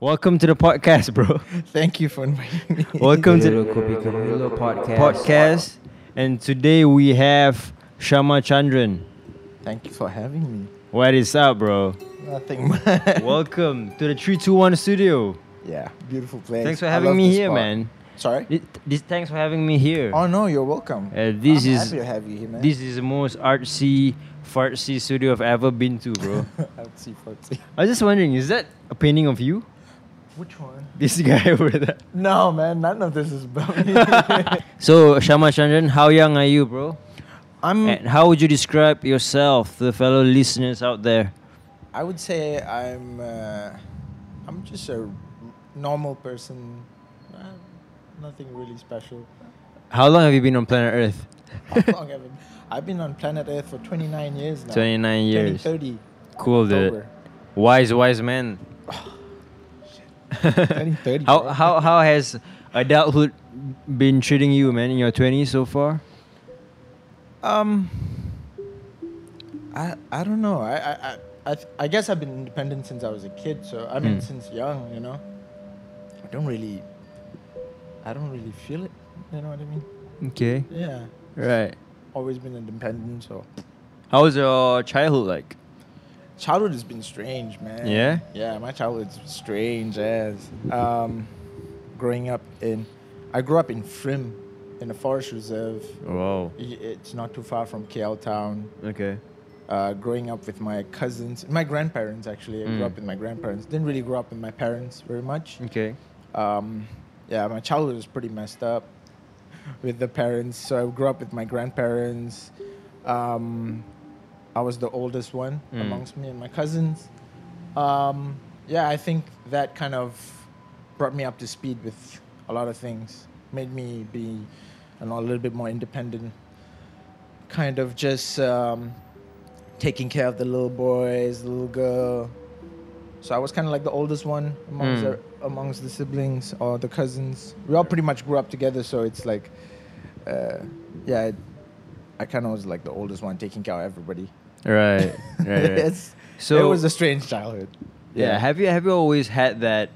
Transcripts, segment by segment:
Welcome to the podcast, bro. Thank you for inviting me. Welcome to the Kopi Kamilo podcast. podcast. And today we have Shammah Chandran. Thank you for having me. What is up, bro? Nothing much. Welcome to the 321 studio. yeah, beautiful place. Thanks for having me here, spot. man. Sorry? This, this, thanks for having me here. Oh no, you're welcome. Uh, this I'm is happy to have you here, man. this is the most artsy, fartsy studio I've ever been to, bro. Artsy fartsy. I was just wondering, is that a painting of you? Which one? This guy over there. No, man, none of this is about me. So, Shammah Chandran, how young are you, bro? I'm. And how would you describe yourself to the fellow listeners out there? I would say I'm. Uh, I'm just a normal person. Uh, nothing really special. How long have you been on planet Earth? How long have I been? I've been on planet Earth for 29 years now. 29 Turning years. 30. Cool, dude. Wise, wise man. Turning 30. how, bro. how, how has adulthood been treating you, man, in your 20s so far? Um, I I don't know. I I I I, I guess I've been independent since I was a kid. So I mean, Mm. since young, you know. I don't really. I don't really feel it. You know what I mean? Okay. Yeah. Right. Always been independent. So How was your childhood like? Childhood has been strange, man. Yeah? Yeah, my childhood's strange as. Um, growing up in, I grew up in FRIM, in a forest reserve. Wow. It's not too far from KL town. Okay. uh, growing up with my cousins, my grandparents actually. I grew Mm. up with my grandparents. Didn't really grow up with my parents very much. Okay. Um, yeah, my childhood was pretty messed up with the parents. So I grew up with my grandparents. Um, I was the oldest one Mm. amongst me and my cousins. Um, yeah, I think that kind of brought me up to speed with a lot of things. Made me be you know, a little bit more independent. Kind of just um, taking care of the little boys, the little girl. So I was kind of like the oldest one amongst, Mm. the, amongst the siblings or the cousins. We all pretty much grew up together, so it's like, uh, yeah, it, I kind of was like the oldest one, taking care of everybody. Right. Right. right. so it was a strange childhood. yeah. Have you have you always had that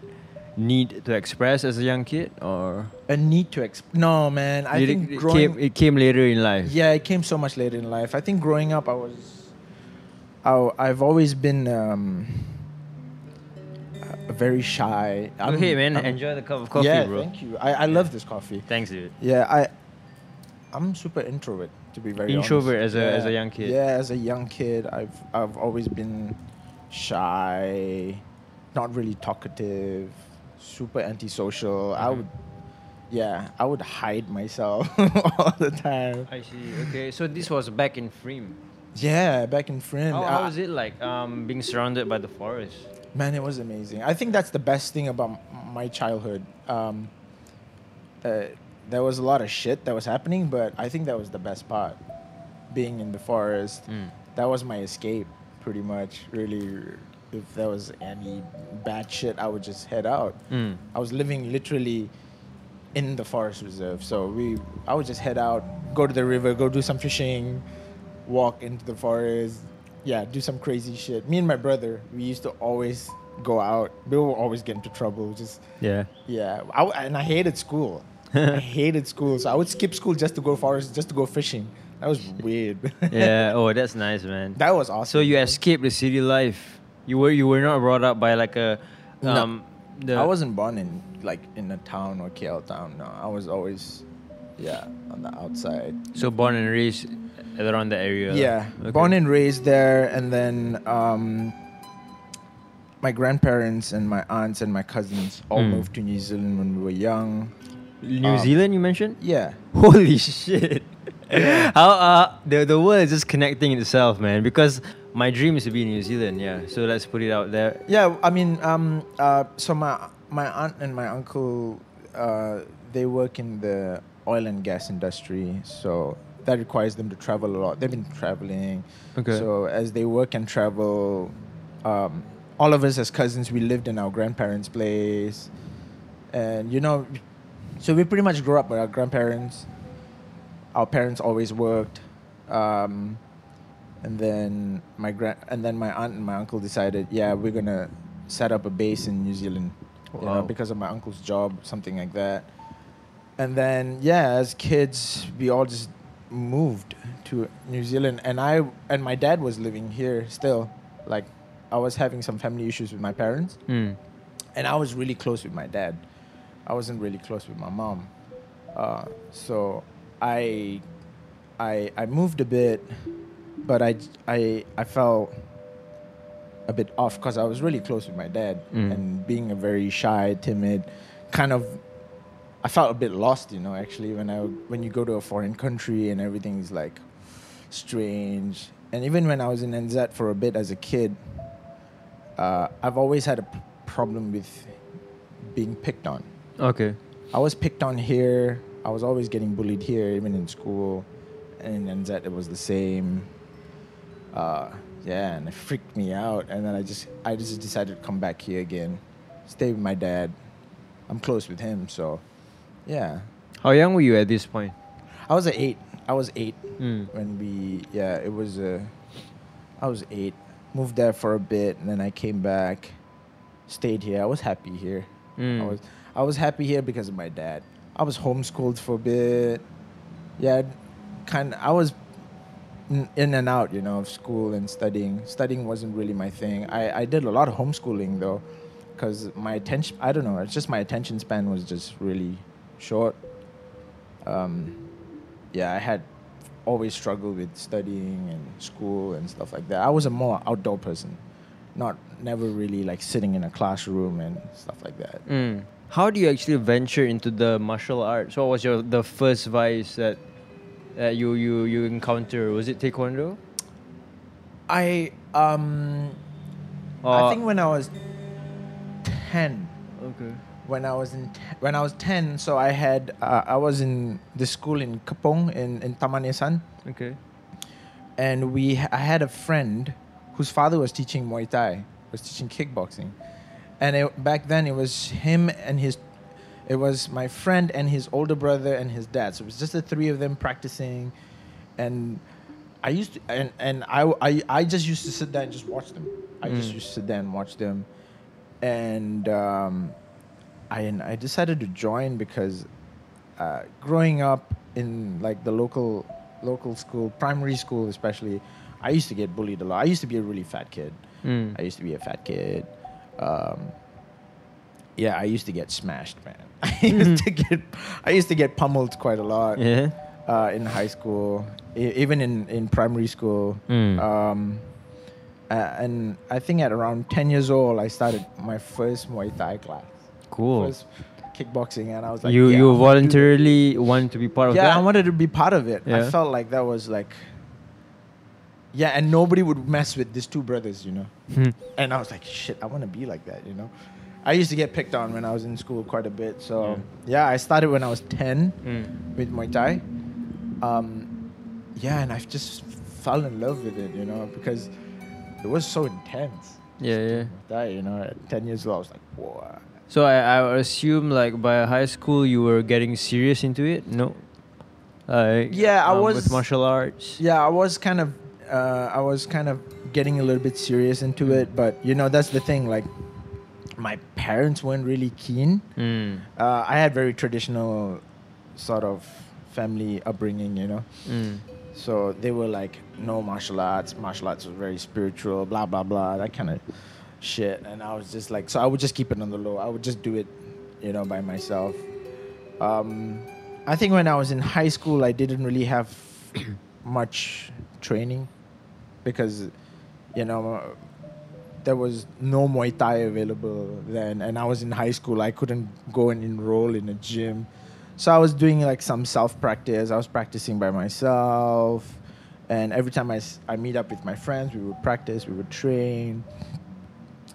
need to express as a young kid, or a need to exp- no man. I did think it, growing came it came later in life? Yeah, it came so much later in life. I think growing up, I was, I, I've always been um, very shy. I'm- Okay, man. I'm- enjoy the cup of coffee, yeah, bro. thank you. I, I love this coffee. Thanks, dude. Yeah, I, I'm super introvert to be very honest. Introvert as a- Yeah. as a young kid. Yeah, as a young kid, I've I've always been shy, not really talkative, super antisocial. I Mhm. would, yeah, I would hide myself all the time. I see. Okay, so this was back in FRIM. Yeah, back in FRIM. How, I- how was it like um, being surrounded by the forest? Man, it was amazing. I think that's the best thing about my childhood. Um, uh, there was a lot of shit that was happening, but I think that was the best part. Being in the forest, Mm. that was my escape, pretty much. Really, if there was any bad shit, I would just head out. Mm. I was living literally in the forest reserve, so we, I would just head out, go to the river, go do some fishing, walk into the forest, yeah, do some crazy shit. Me and my brother, we used to always go out. We would always get into trouble. Just Yeah. yeah, I and I hated school. I hated school, so I would skip school just to go forest, just to go fishing. That was weird. Yeah. Oh, that's nice, man. that was awesome. So you escaped the city life. You were you were not brought up by like a No. um. The, I wasn't born in like in a town or KL town. No, I was always, yeah, on the outside. so born and raised around the area. Yeah, Okay. born and raised there, and then um, my grandparents and my aunts and my cousins all Mm. moved to New Zealand when we were young. New um, Zealand. You mentioned. Yeah, Holy shit! Yeah. How uh the the world is just connecting itself, man. Because my dream is to be in New Zealand. Yeah. So let's put it out there. yeah. I mean, um, uh, so my my aunt and my uncle, uh, they work in the oil and gas industry, so that requires them to travel a lot. They've been traveling. Okay. So as they work and travel, um, all of us as cousins, we lived in our grandparents' place, and you know, so we pretty much grew up with our grandparents. Our parents always worked, um, and then my grand and then my aunt and my uncle decided, yeah, we're gonna set up a base in New Zealand. you know, because of my uncle's job, something like that. And then yeah, as kids, we all just moved to New Zealand, and I and my dad was living here still. Like, I was having some family issues with my parents, Mm. and I was really close with my dad. I wasn't really close with my mom. Uh, so I, I, I moved a bit, but I, I, I felt a bit off because I was really close with my dad, Mm. and being a very shy, timid, kind of, I felt a bit lost. You know, actually, when I when you go to a foreign country and everything is like strange, and even when I was in NZ for a bit as a kid, uh, I've always had a p- problem with being picked on. Okay. I was picked on here. I was always getting bullied here, even in school. And in NZ, it was the same. Uh, yeah, and it freaked me out. And then I just, I just decided to come back here again, stay with my dad. I'm close with him, so yeah. How young were you at this point? I was eight. I was eight Mm. when we, yeah, it was. Uh, I was eight. Moved there for a bit, and then I came back. Stayed here. I was happy here. Mm. I was I was happy here because of my dad. I was homeschooled for a bit. Yeah, kind. Of, I was in and out, you know, of school and studying. Studying wasn't really my thing. I I did a lot of homeschooling though, because my attention. I don't know. It's just my attention span was just really short. Um, yeah, I had always struggled with studying and school and stuff like that. I was a more outdoor person, not never really like sitting in a classroom and stuff like that. Mm. How do you actually venture into the martial arts? What was your the first vice that that you you you encounter? Was it taekwondo? I um I think when I was ten, Okay. when I was in te- when I was ten, so I had uh, I was in the school in Kepong in in Taman Ehsan, Okay. and we I had a friend whose father was teaching Muay Thai, was teaching kickboxing, and it, back then it was him and his. It was my friend and his older brother and his dad. So it was just the three of them practicing, and I used to, and, and I, I, I just used to sit there and just watch them. I just Mm. used to sit there and watch them. And um, I, and I decided to join because uh, growing up in like the local, local school, primary school especially, I used to get bullied a lot. I used to be a really fat kid. Mm. I used to be a fat kid. Um, yeah, I used to get smashed, man. I used to get, I used to get pummeled quite a lot Yeah. uh, in high school, e- even in, in primary school. Mm. Um, and I think at around 10 years old, I started my first Muay Thai class. Cool. First kickboxing, and I was like, you yeah, you I'm gonna do that. voluntarily want to be part of that? Yeah, that? I wanted to be part of it. Yeah. I felt like that was like, yeah, and nobody would mess with these two brothers, you know. Hmm. And I was like, shit, I want to be like that, you know. I used to get picked on when I was in school quite a bit. So, yeah, I started when I was 10 Mm. with Muay Thai. Um, yeah, and I've just fell in love with it, you know, because it was so intense. Yeah, yeah. Thai, you know, at 10 years old, I was like, whoa. So I, I assume like by high school you were getting serious into it. No. Like Yeah, I um, was- with martial arts. Yeah, I was kind of, uh, I was kind of getting a little bit serious into it, but you know, that's the thing. Like, my parents weren't really keen. Mm. Uh, I had very traditional sort of family upbringing, you know. Mm. So they were like, no martial arts. Martial arts was very spiritual, blah blah blah, that kind of shit. And I was just like, so I would just keep it on the low. I would just do it, you know, by myself. Um, I think when I was in high school, I didn't really have much training because, you know, there was no Muay Thai available then, and I was in high school. I couldn't go and enroll in a gym, so I was doing like some self practice. I was practicing by myself, and every time I, I meet up with my friends, we would practice, we would train.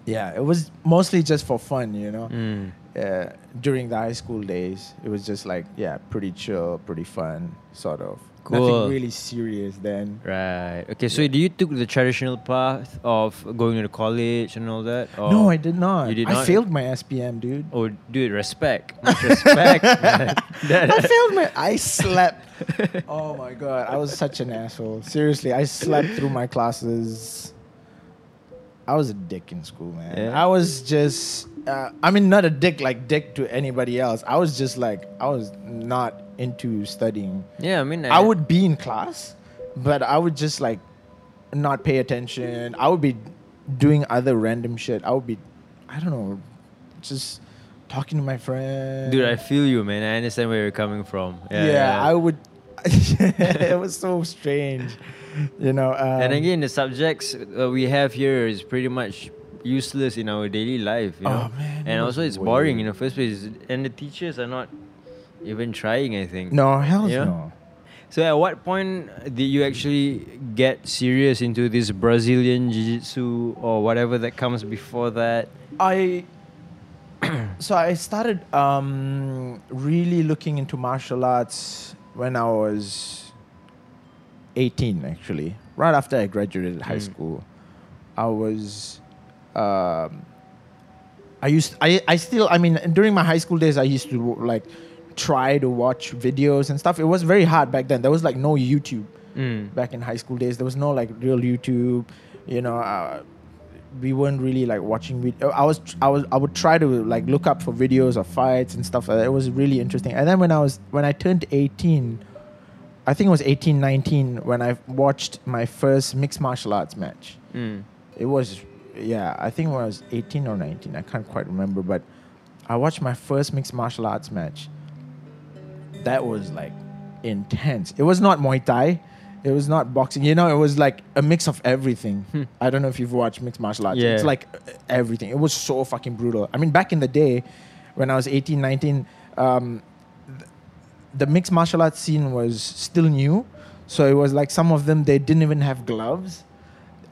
Yeah, it was mostly just for fun, you know. Mm. Uh, during the high school days, it was just like yeah, pretty chill, pretty fun, sort of. Cool. Nothing really serious then. Right. Okay. So do you took the traditional path of going to college and all that? No, I did not. You did I not? failed my SPM, dude. Oh, dude, respect. Much respect. I failed my. I slept. oh my god, I was such an asshole. Seriously, I slept through my classes. I was a dick in school, man. Yeah? I was just uh, I mean, not a dick like dick to anybody else. I was just like, I was not into studying. Yeah, I mean, I would be in class, but I would just like not pay attention. I would be doing other random shit. I would be, I don't know, just talking to my friend. Dude, I feel you, man. I understand where you're coming from. Yeah, yeah, I would. it was so strange, you know. Um, and again, the subjects uh, we have here is pretty much useless in our daily life. You know? Oh, man, and also, it's boring in the first place. And the teachers are not even trying. I think. no, hell Yeah? no. So, at what point did you actually get serious into this Brazilian jiu-jitsu or whatever that comes before that? I so I started um, really looking into martial arts when I was 18 actually right after I graduated high Mm. school I was um, I used I, I still I mean during my high school days I used to like try to watch videos and stuff it was very hard back then there was like no YouTube Mm. back in high school days. There was no like real YouTube, you know. Uh, we weren't really like watching. Vid- I was, I was, I would try to like look up for videos of fights and stuff. Like that. It was really interesting. And then when I was, when I turned eighteen, I think it was 18, 19, when I watched my first mixed martial arts match. Mm. It was, yeah, I think it was 18 or 19. I can't quite remember, but I watched my first mixed martial arts match. That was like intense. It was not Muay Thai. It was not boxing. You know, it was like a mix of everything. Hmm. I don't know if you've watched mixed martial arts. Yeah. It's like everything. It was so fucking brutal. I mean, back in the day, when I was 18, 19, um, th- the mixed martial arts scene was still new. So it was like some of them, they didn't even have gloves.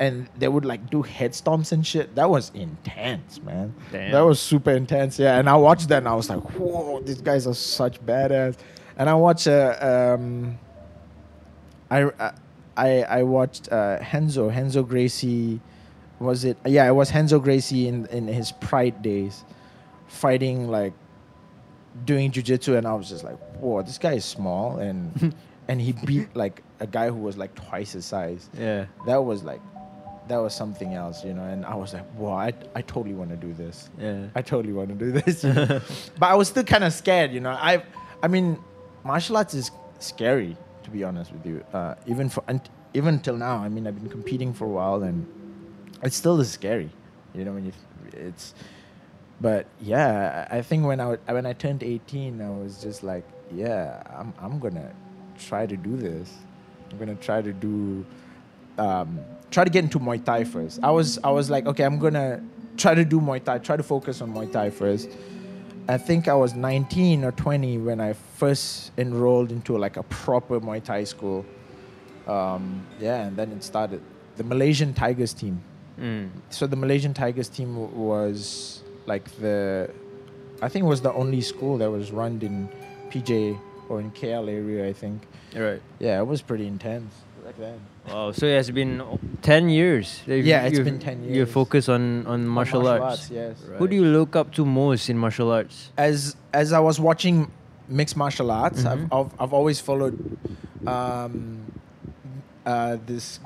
And they would like do head stomps and shit. That was intense, man. Damn. That was super intense. Yeah. And I watched that and I was like, whoa, these guys are such badass. And I watched, uh, um, I, I, I watched uh, Henzo, Renzo Gracie. Was it? Yeah, it was Renzo Gracie in, in his Pride days, fighting like doing jujitsu, and I was just like, whoa, this guy is small, and and he beat like a guy who was like twice his size. Yeah. That was like, that was something else, you know. And I was like, whoa, I, I totally want to do this. Yeah. I totally want to do this. but I was still kind of scared, you know. I, I mean, martial arts is scary, to be honest with you. Uh, even for and even till now, I mean, I've been competing for a while, and it still is scary, you know. When you, it's, but yeah, I I think when I when I turned eighteen, I was just like, yeah, I'm I'm gonna try to do this. I'm gonna try to do um, try to get into Muay Thai first. I was I was like, okay, I'm gonna try to do Muay Thai, try to focus on Muay Thai first. I think I was 19 or 20 when I first enrolled into like a proper Muay Thai school. Um, yeah, and then it started. The Malaysian Tigers team. Mm. So the Malaysian Tigers team w- was like the, I think it was the only school that was run in PJ or in KL area. I think. Right. Yeah, it was pretty intense back then. Wow. So it has been ten years. Yeah, it's been 10 years. You focus on on martial, arts. arts. yes. Who do you look up to most in martial arts? As as I was watching mixed martial arts, Mhm. I've, I've I've always followed um, uh, this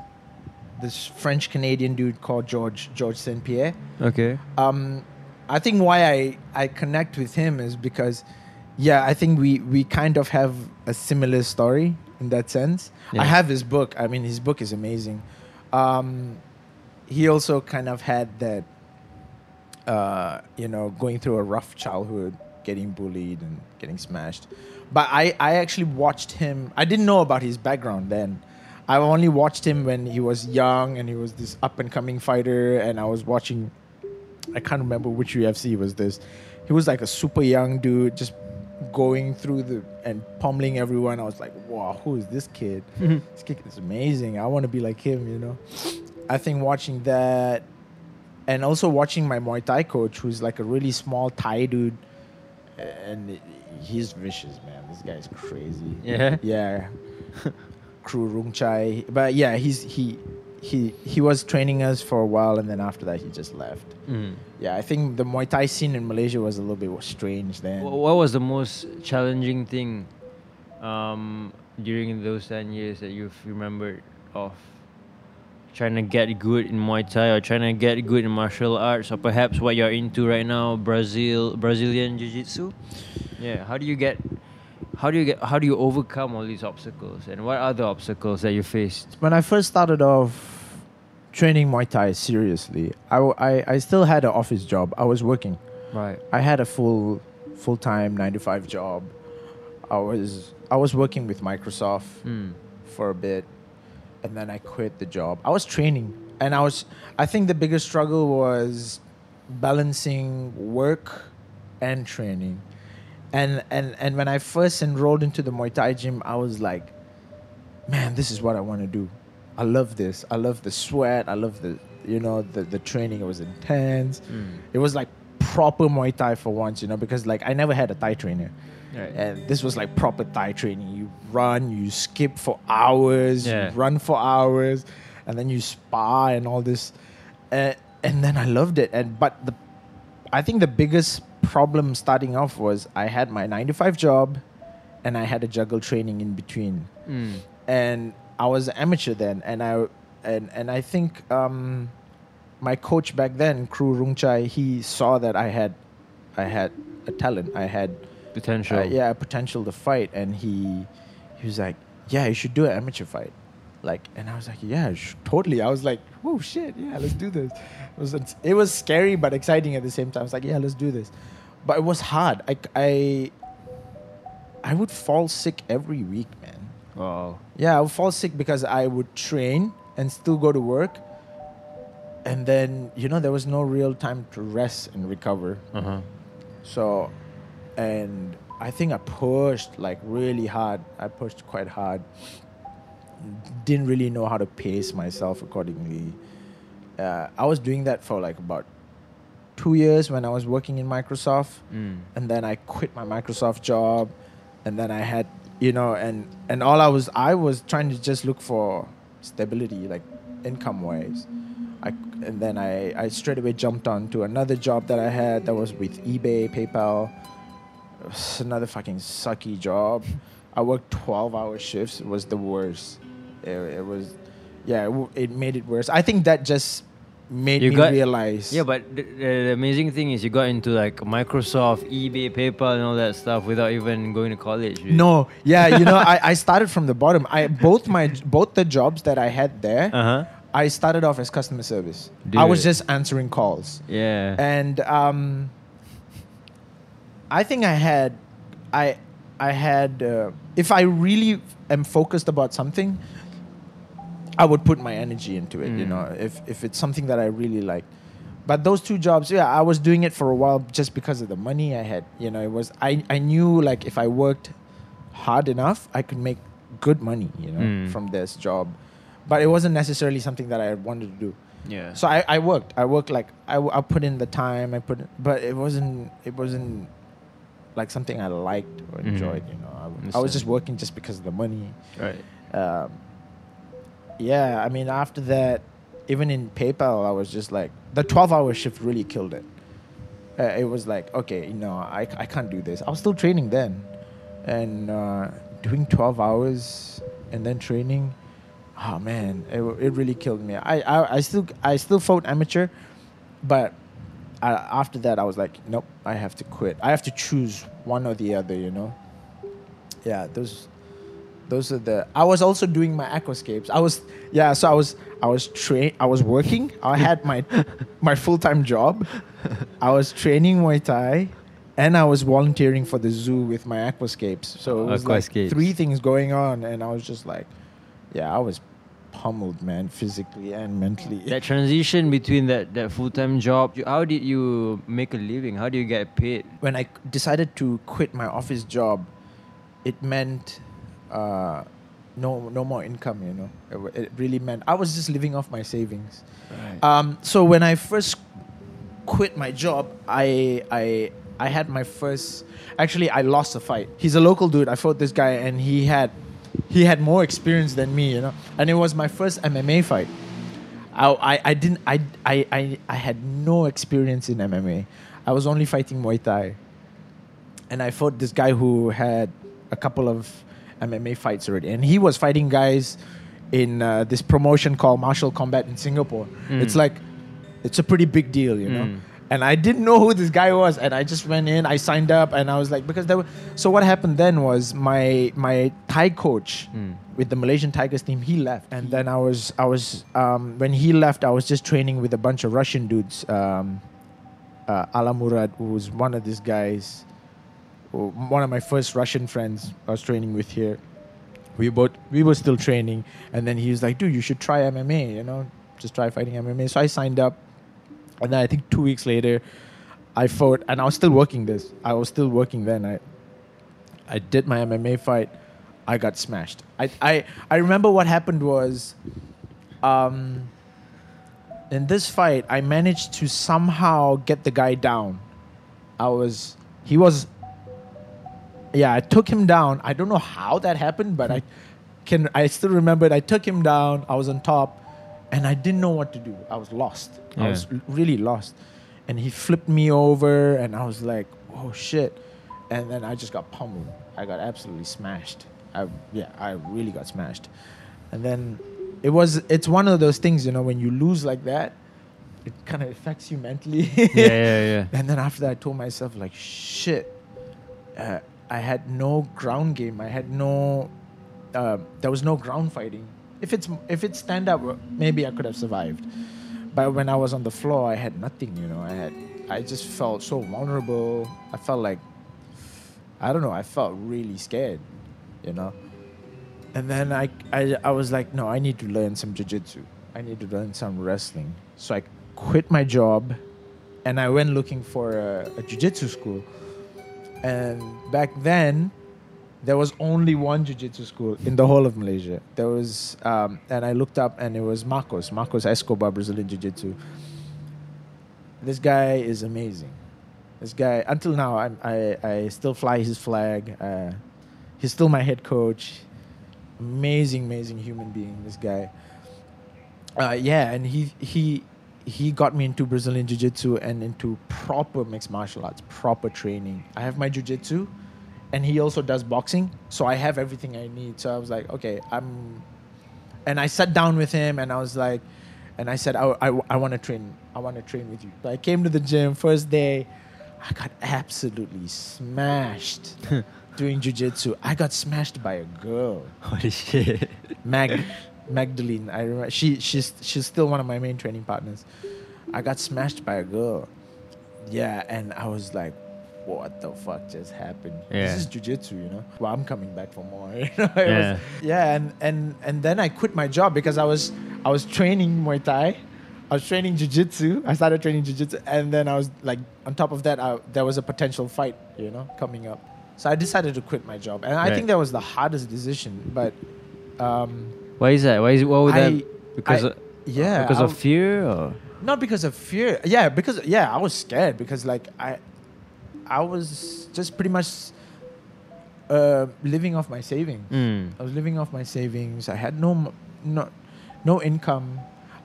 this French Canadian dude called George George Saint Pierre. Okay. Um, I think why I I connect with him is because, yeah, I think we we kind of have a similar story in that sense. Yeah. I have his book. I mean, his book is amazing. Um, he also kind of had that, uh, you know, going through a rough childhood, getting bullied and getting smashed. But I, I actually watched him. I didn't know about his background then. I only watched him when he was young and he was this up and coming fighter. And I was watching, I can't remember which UFC was this. He was like a super young dude, just going through the and pummeling everyone. I was like, wow, who is this kid? Mm-hmm. this kid is amazing. I want to be like him, you know. I think watching that, and also watching my Muay Thai coach, who's like a really small Thai dude, and he's vicious, man. This guy's crazy. Yeah? Yeah. Kru Rungchai, but yeah, he's he he he was training us for a while, and then after that he just left. Mm. Yeah, I think the Muay Thai scene in Malaysia was a little bit strange then. What was the most challenging thing um, during those ten years that you've remembered of? trying to get good in Muay Thai or trying to get good in martial arts or perhaps what you're into right now, Brazil Brazilian Jiu Jitsu. Yeah, how do you get how do you get how do you overcome all these obstacles and what are the obstacles that you faced? when I first started off training Muay Thai seriously, I I still had an office job. I was working. Right. I had a full full time nine to five job. I was I was working with Microsoft Mm. for a bit, and then I quit the job. I was training, and I was I think the biggest struggle was balancing work and training. And and and when I first enrolled into the Muay Thai gym, I was like, man, this is what I want to do. I love this. I love the sweat. I love the you know the the training. It was intense. Mm. It was like proper Muay Thai for once, you know, because like I never had a Thai trainer. Right. And this was like proper Thai training. You run, you skip for hours, Yeah. you run for hours, and then you spar and all this. Uh, and then I loved it. And but the, I think the biggest problem starting off was I had my nine to five job, and I had a juggle training in between. Mm. And I was an amateur then, and I and and I think um, my coach back then, Kru Rungchai, he saw that I had, I had a talent. I had Potential. uh, yeah, potential to fight, and he he was like, "Yeah, you should do an amateur fight." Like, and I was like, "Yeah, sh- totally." I was like, "Oh shit, yeah, let's do this." It was it was scary but exciting at the same time. I was like, "Yeah, let's do this," but it was hard. I I I would fall sick every week, man. Wow. Yeah, I would fall sick because I would train and still go to work. And then, you know, there was no real time to rest and recover. Uh huh. So, and I think I pushed like really hard. I pushed quite hard. Didn't really know how to pace myself accordingly. Uh, I was doing that for like about two years when I was working in Microsoft, Mm. and then I quit my Microsoft job, and then I had you know, and and all I was I was trying to just look for stability, like income wise. I and then I I straight away jumped on to another job that I had that was with eBay, PayPal. It was another fucking sucky job. I worked twelve hour shifts. It was the worst. It, it was, yeah, it, it made it worse. I think that just made You me got- realize. Yeah, but the, the amazing thing is you got into like Microsoft, eBay, PayPal, and all that stuff without even going to college. No, yeah, you know, I, I started from the bottom. I both my both the jobs that I had there, Uh huh. I started off as customer service. I was just answering calls, Yeah. and um, I think I had, I I had, uh, if I really am focused about something, I would put my energy into it. You Mm. know, if if it's something that I really like. But those two jobs, yeah, I was doing it for a while just because of the money I had. You know, it was I I knew like if I worked hard enough, I could make good money. You know, Mm. from this job, but it wasn't necessarily something that I wanted to do. yeah. So I, I worked. I worked like I, I put in the time. I put, but it wasn't it wasn't like something I liked or Mhm. enjoyed. You know, I was just working just because of the money. right. Um, yeah, I mean after that, even in PayPal, I was just like the twelve hour shift really killed it. Uh, it was like okay, you know, I I can't do this. I was still training then, and uh, doing twelve hours and then training oh man, it, it really killed me. I, I, I still I still fought amateur, but I, after that I was like, nope, I have to quit. I have to choose one or the other. You know. Yeah, those those are the. I was also doing my aquascapes. I was yeah, so I was I was train I was working. I had my my full time job. I was training Muay Thai. And I was volunteering for the zoo with my aquascapes. So it was like three things going on, and I was just like, yeah, I was pummeled, man, physically and mentally. That transition between that, that full time job, how did you make a living? How do you get paid? when I decided to quit my office job, it meant uh, no no more income. You know, it, it really meant I was just living off my savings. Right. Um, so when I first quit my job, I I I had my first. Actually, I lost a fight. He's a local dude. I fought this guy, and he had he had more experience than me. You know, and it was my first MMA fight. I I, I didn't I, I I I had no experience in MMA. I was only fighting Muay Thai, and I fought this guy who had a couple of MMA fights already, and he was fighting guys in uh, this promotion called Martial Combat in Singapore. Mm. It's like, it's a pretty big deal, you know. Mm. And I didn't know who this guy was, and I just went in. I signed up, and I was like, because there were. So what happened then was my my Thai coach Mm. with the Malaysian Tigers team, he left, and then I was I was um, when he left, I was just training with a bunch of Russian dudes. Um, uh, Ala Murad, who was one of these guys, one of my first Russian friends I was training with here. We both we were still training, and then he was like, "Dude, you should try MMA. You know, just try fighting MMA." So I signed up, and then I think two weeks later, I fought, and I was still working this. I was still working then. I I did my MMA fight. I got smashed. I I, I remember what happened was, um, in this fight, I managed to somehow get the guy down. I was he was yeah, I took him down. I don't know how that happened, but I can I still remember it. I took him down. I was on top and I didn't know what to do. I was lost. I was really lost. And he flipped me over and I was like, "Oh shit." And then I just got pummeled. I got absolutely smashed. I yeah, I really got smashed. And then it was it's one of those things, you know, when you lose like that, it kind of affects you mentally. yeah, yeah, yeah. And then after that, I told myself, like, shit, uh, I had no ground game. I had no, uh, there was no ground fighting. If it's if it's stand up, maybe I could have survived. But when I was on the floor, I had nothing. You know, I had, I just felt so vulnerable. I felt like, I don't know. I felt really scared. You know. And then I, I, I was like, no, I need to learn some jiu-jitsu. I need to learn some wrestling. So I quit my job and I went looking for a, a jiu-jitsu school. And back then, there was only one jiu-jitsu school in the whole of Malaysia. There was, um, and I looked up, and it was Marcos, Marcos Escobar Brazilian Jiu-Jitsu. This guy is amazing. This guy, until now, I'm, I I still fly his flag. Uh, he's still my head coach. Amazing, amazing human being. This guy. Uh, yeah, and he he he got me into Brazilian Jiu Jitsu and into proper mixed martial arts, proper training. I have my Jiu Jitsu, and he also does boxing, so I have everything I need. So I was like, okay, I'm, and I sat down with him, and I was like, and I said, I, I, I want to train, I want to train with you. So I came to the gym first day, I got absolutely smashed doing jujitsu. I got smashed by a girl. Holy shit. Mag Magdalene. I remember she she's she's still one of my main training partners. I got smashed by a girl. Yeah, and I was like, what the fuck just happened? Yeah. This is jujitsu, you know. Well, I'm coming back for more. You know? Yeah. was- yeah, and and and then I quit my job because I was I was training Muay Thai. I was training jiu-jitsu. I started training jiu-jitsu and then I was like on top of that I, there was a potential fight, you know, coming up. So I decided to quit my job. And I Right. think that was the hardest decision, but um Why is that? Why is it what would I- that? Because I- of, yeah, because I of fear or not because of fear. Yeah, because yeah, I was scared because like I, I was just pretty much uh, living off my savings. mm. I was living off my savings. I had no, no, no income.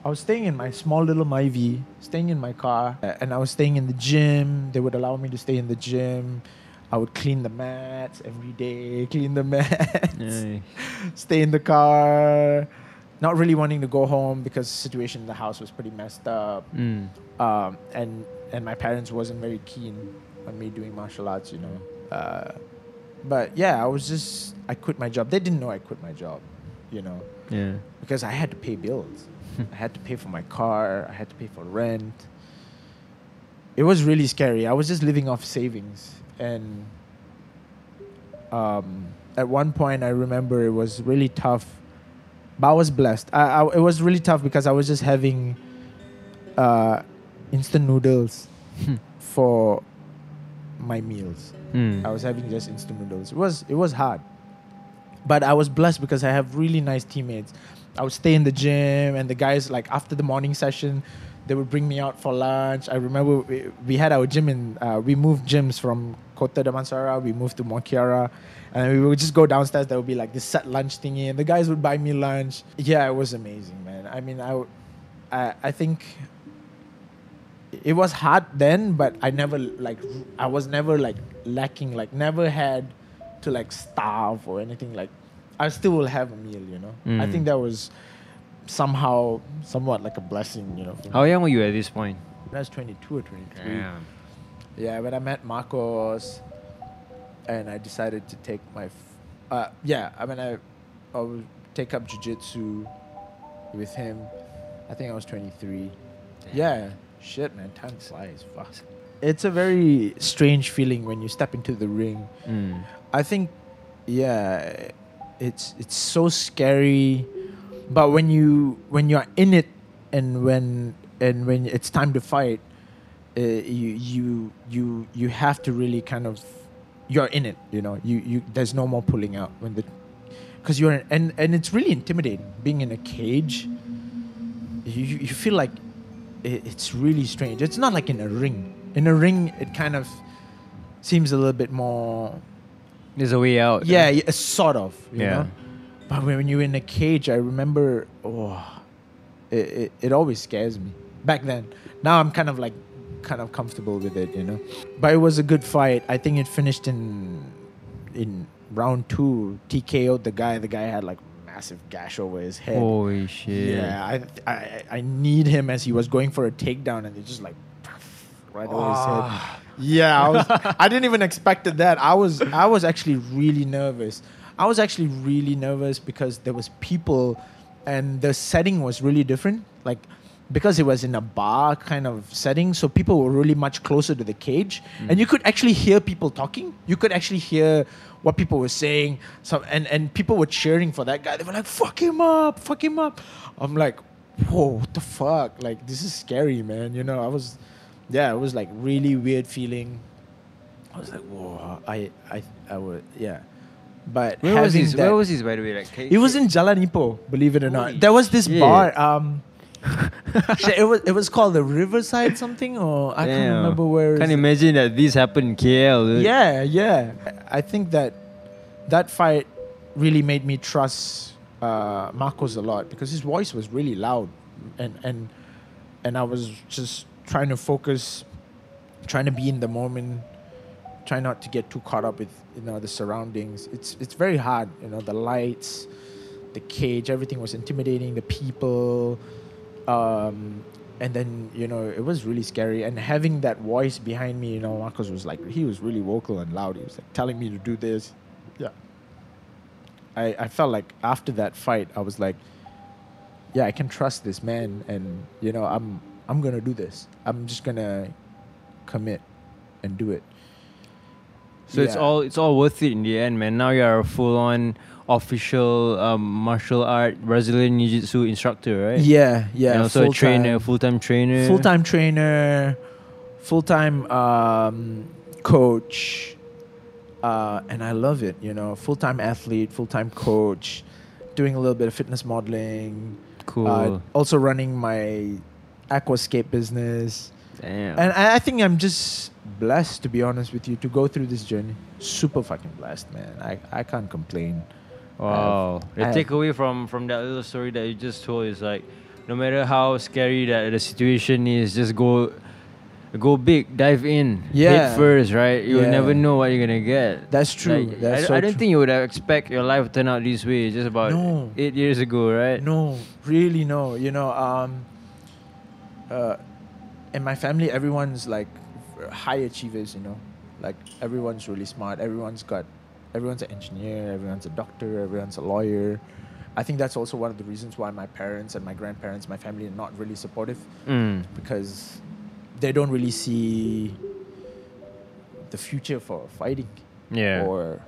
I was staying in my small little Myvi, staying in my car, and I was staying in the gym. They would allow me to stay in the gym. I would clean the mats every day, clean the mats, stay in the car. Not really wanting to go home because the situation in the house was pretty messed up Mm. um, and and my parents wasn't very keen on me doing martial arts, you know. Uh, but yeah, I was just I quit my job. They didn't know I quit my job, you know, Yeah. because I had to pay bills. I had to pay for my car. I had to pay for rent. It was really scary. I was just living off savings, and um, at one point, I remember it was really tough. But I was blessed. I, I, it was really tough because I was just having uh, instant noodles for my meals. Mm. I was having just instant noodles. It was it was hard, but I was blessed because I have really nice teammates. I would stay in the gym, and the guys like after the morning session, they would bring me out for lunch. I remember we, we had our gym in. Uh, we moved gyms from Kota Damansara. We moved to Mont Kiara, and we would just go downstairs. There would be like this set lunch thingy, and the guys would buy me lunch. Yeah, it was amazing, man. I mean, I, I think it was hard then, but I never like I was never like lacking, like never had to like starve or anything. Like I still will have a meal. You know, I Mm. think that was somehow somewhat like a blessing. You know, How young were you at this point? I was 22 or 23. Yeah, when I met Marcos, and I decided to take my, f- uh, yeah, I mean I, I would take up jujitsu with him. I think I was 23. Yeah, shit, man, time flies. Fuck. It's a very strange feeling when you step into the ring. Mm. I think, yeah, it's it's so scary, but when you when you're in it, and when and when it's time to fight, uh, you you you you have to really kind of you're in it. You know, you you there's no more pulling out when the because you're in, and and it's really intimidating being in a cage. You you feel like it, it's really strange. It's not like in a ring. In a ring, it kind of seems a little bit more There's a way out. yeah, yeah, sort of. You Yeah. Know? But when you're in a cage, I remember, oh, it, it, it always scares me. Back then. Now I'm kind of like, kind of comfortable with it, you know? But it was a good fight. I think it finished in, in round two. TKO'd the guy. The guy had like massive gash over his head. Holy shit. Yeah, I, I I need him as he was going for a takedown, and it just like right over his head. Ah. Yeah, I was. I didn't even expected that. I was. I was actually really nervous. I was actually really nervous because there was people, and the setting was really different. Like because it was in a bar kind of setting, so people were really much closer to the cage, and mm. you could actually hear people talking. You could actually hear what people were saying. So and and people were cheering for that guy. They were like, "Fuck him up! Fuck him up!" I'm like, "Whoa, what the fuck? Like this is scary, man." You know, I was yeah, it was like really weird feeling. I was like, whoa, I, I, I would, yeah. But Where was this? that- Where was this, by the way? Like, It was in Jalan Ipoh, believe it or Holy not. There was this shit. bar. Um, it was it was called the Riverside something, or I can't remember where. Can't imagine that this happened in KL. dude. yeah, yeah. I think that that fight really made me trust uh, Marcos a lot because his voice was really loud, and and and I was just trying to focus, trying to be in the moment, try not to get too caught up with you know the surroundings. It's it's very hard, you know, the lights, the cage, everything was intimidating. The people, um, and then you know it was really scary. And having that voice behind me, you know, Marcos was like he was really vocal and loud. He was like telling me to do this. Yeah. I I felt like after that fight, I was like, yeah, I can trust this man, and you know, I'm I'm gonna do this. I'm just gonna commit and do it. So it's all it's all worth it in the end, man. Now you're a full on official um, martial art Brazilian Jiu Jitsu instructor, right? Yeah, yeah. And also a full-time- trainer, full time trainer. full time trainer, full time um, coach, uh, and I love it. You know, full time athlete, full time coach, doing a little bit of fitness modeling. Cool. Uh, also running my aquascape business, Damn. and I, I think I'm just blessed to be honest with you to go through this journey. Super fucking blessed, man. I I can't complain. Wow. I The takeaway from from that little story that you just told is like, no matter how scary that the situation is, just go, go big, dive in, Yeah. head first, right? You'll Yeah. never know what you're gonna get. That's true. Like, That's I, so I don't true. think you would have expect your life to turn out this way just about No. eight years ago, right? No, really no. You know, um, uh, in my family, everyone's like high achievers. You know, like everyone's really smart. Everyone's got, everyone's an engineer. Everyone's a doctor. Everyone's a lawyer. I think that's also one of the reasons why my parents and my grandparents, my family, are not really supportive Mm. because they don't really see the future for fighting Yeah. or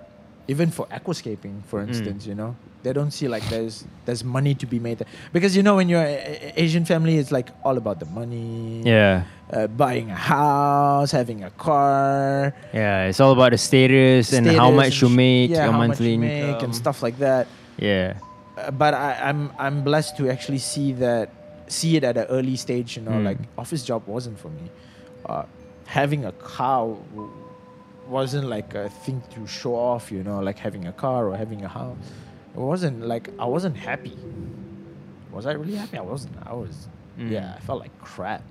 even for aquascaping, for Mm. instance, you know, they don't see like there's there's money to be made there. because you know when you're a- a- Asian family, it's like all about the money, yeah. uh, buying a house, having a car, Yeah. It's all about the status, and how much and you make, yeah, your monthly you make income. and stuff like that. Yeah. Uh, but I, I'm I'm blessed to actually see that see it at an early stage. You know, Mm. like office job wasn't for me. Uh, having a car w- wasn't like a thing to show off. You know, like having a car or having a house. It wasn't like I wasn't happy. Was I really happy? I wasn't. I was. Mm. Yeah, I felt like crap.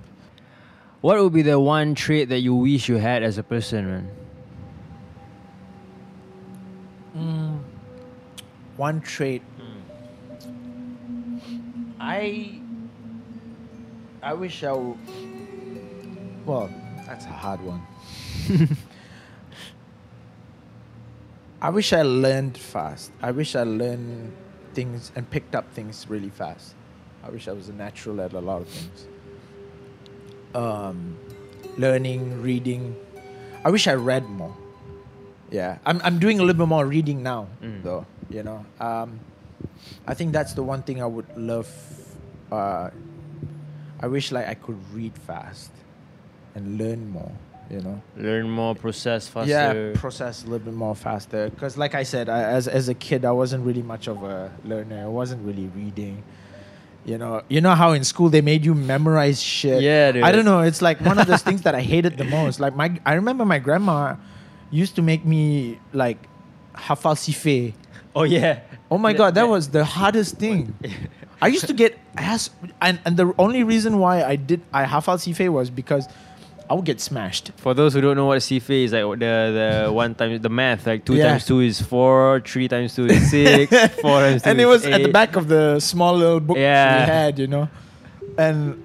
What would be the one trait that you wish you had as a person, man? one trait I I wish I w- well that's a hard one. I wish I learned fast. I wish I learned things and picked up things really fast. I wish I was a natural at a lot of things. Um, learning, reading. I wish I read more. Yeah, I'm I'm doing a little bit more reading now, Mm. though. You know, um, I think that's the one thing I would love. Uh, I wish like I could read fast and learn more. You know. Learn more, process faster. Yeah, process a little bit more faster. Because, like I said, I, as as a kid, I wasn't really much of a learner. I wasn't really reading. You know, you know how in school they made you memorize shit. Yeah, dude. I don't know. It's like one of those things that I hated the most. Like my, I remember my grandma used to make me like hafal sifir. oh yeah. Oh my That- god, that that- was the hardest thing. I used to get ass, and and the only reason why I did I hafal sifir was because I would get smashed. For those who don't know what CFA is, like the the one time the math, like two Yeah. times two is four, three times two is six, four times two and it was at the back of the small little book Yeah. we had, you know. And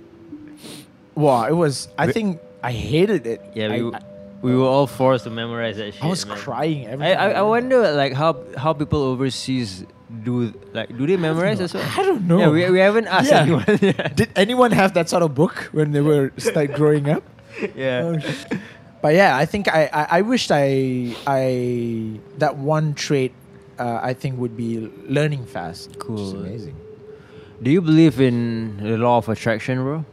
wow, it was. I think I hated it. Yeah, I, we, I, we were all forced to memorize that shit. I was man. crying every I. I, I wonder like how how people overseas do like do they memorize as well? I don't know. Yeah, we, we haven't asked Yeah. anyone. Did anyone have that sort of book when they were start growing up? yeah. Oh, but yeah, I think I, I, I wished I I that one trait uh, I think would be learning fast. Cool. amazing. Do you believe in the law of attraction, bro?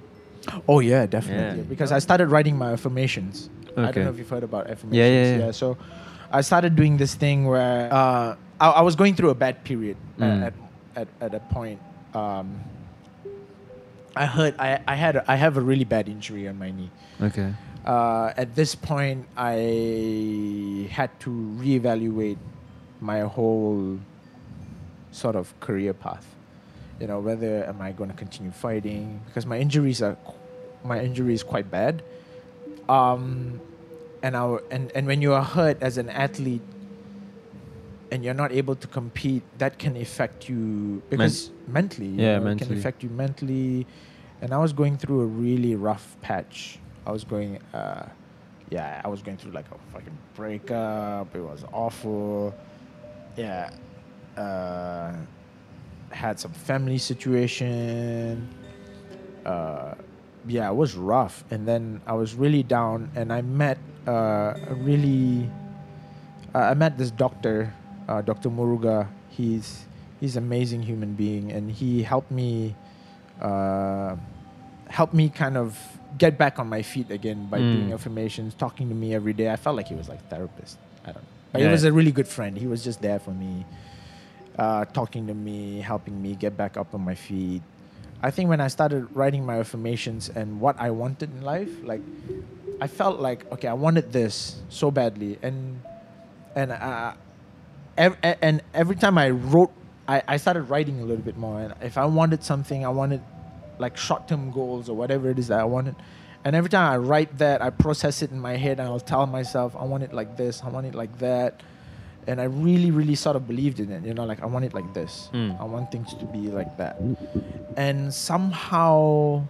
Oh yeah, definitely. Yeah. Because I started writing my affirmations. Okay. I don't know if you've heard about affirmations. Yeah, yeah, yeah. So I started doing this thing where uh, I, I was going through a bad period uh, Mm. at, at at a point. Um, I heard I, I had a, I have a really bad injury on my knee. Okay. Uh, at this point, I had to reevaluate my whole sort of career path. You know, whether am I going to continue fighting because my injuries are my injury is quite bad. Um, and I and and when you are hurt as an athlete and you're not able to compete, that can affect you because mentally, you Yeah, know, it can affect you mentally. And I was going through a really rough patch. I was going, uh, yeah, I was going through like a fucking breakup. It was awful. Yeah, uh, had some family situation. Uh, yeah, it was rough. And then I was really down, and I met uh, a really, uh, I met this doctor, uh, Dr. Muruga. He's he's an amazing human being, and he helped me, uh, helped me kind of get back on my feet again by Mm. doing affirmations, talking to me every day. I felt like he was like therapist. I don't know, but Yeah. he was a really good friend. He was just there for me, uh, talking to me, helping me get back up on my feet. I think when I started writing my affirmations and what I wanted in life, like I felt like okay, I wanted this so badly, and and uh, ev- and every time I wrote, I, I started writing a little bit more. And if I wanted something, I wanted like short term goals or whatever it is that I wanted. And every time I write that, I process it in my head and I'll tell myself, I want it like this, I want it like that. And I really, really sort of believed in it, you know, like I want it like this. Mm. I want things to be like that. And somehow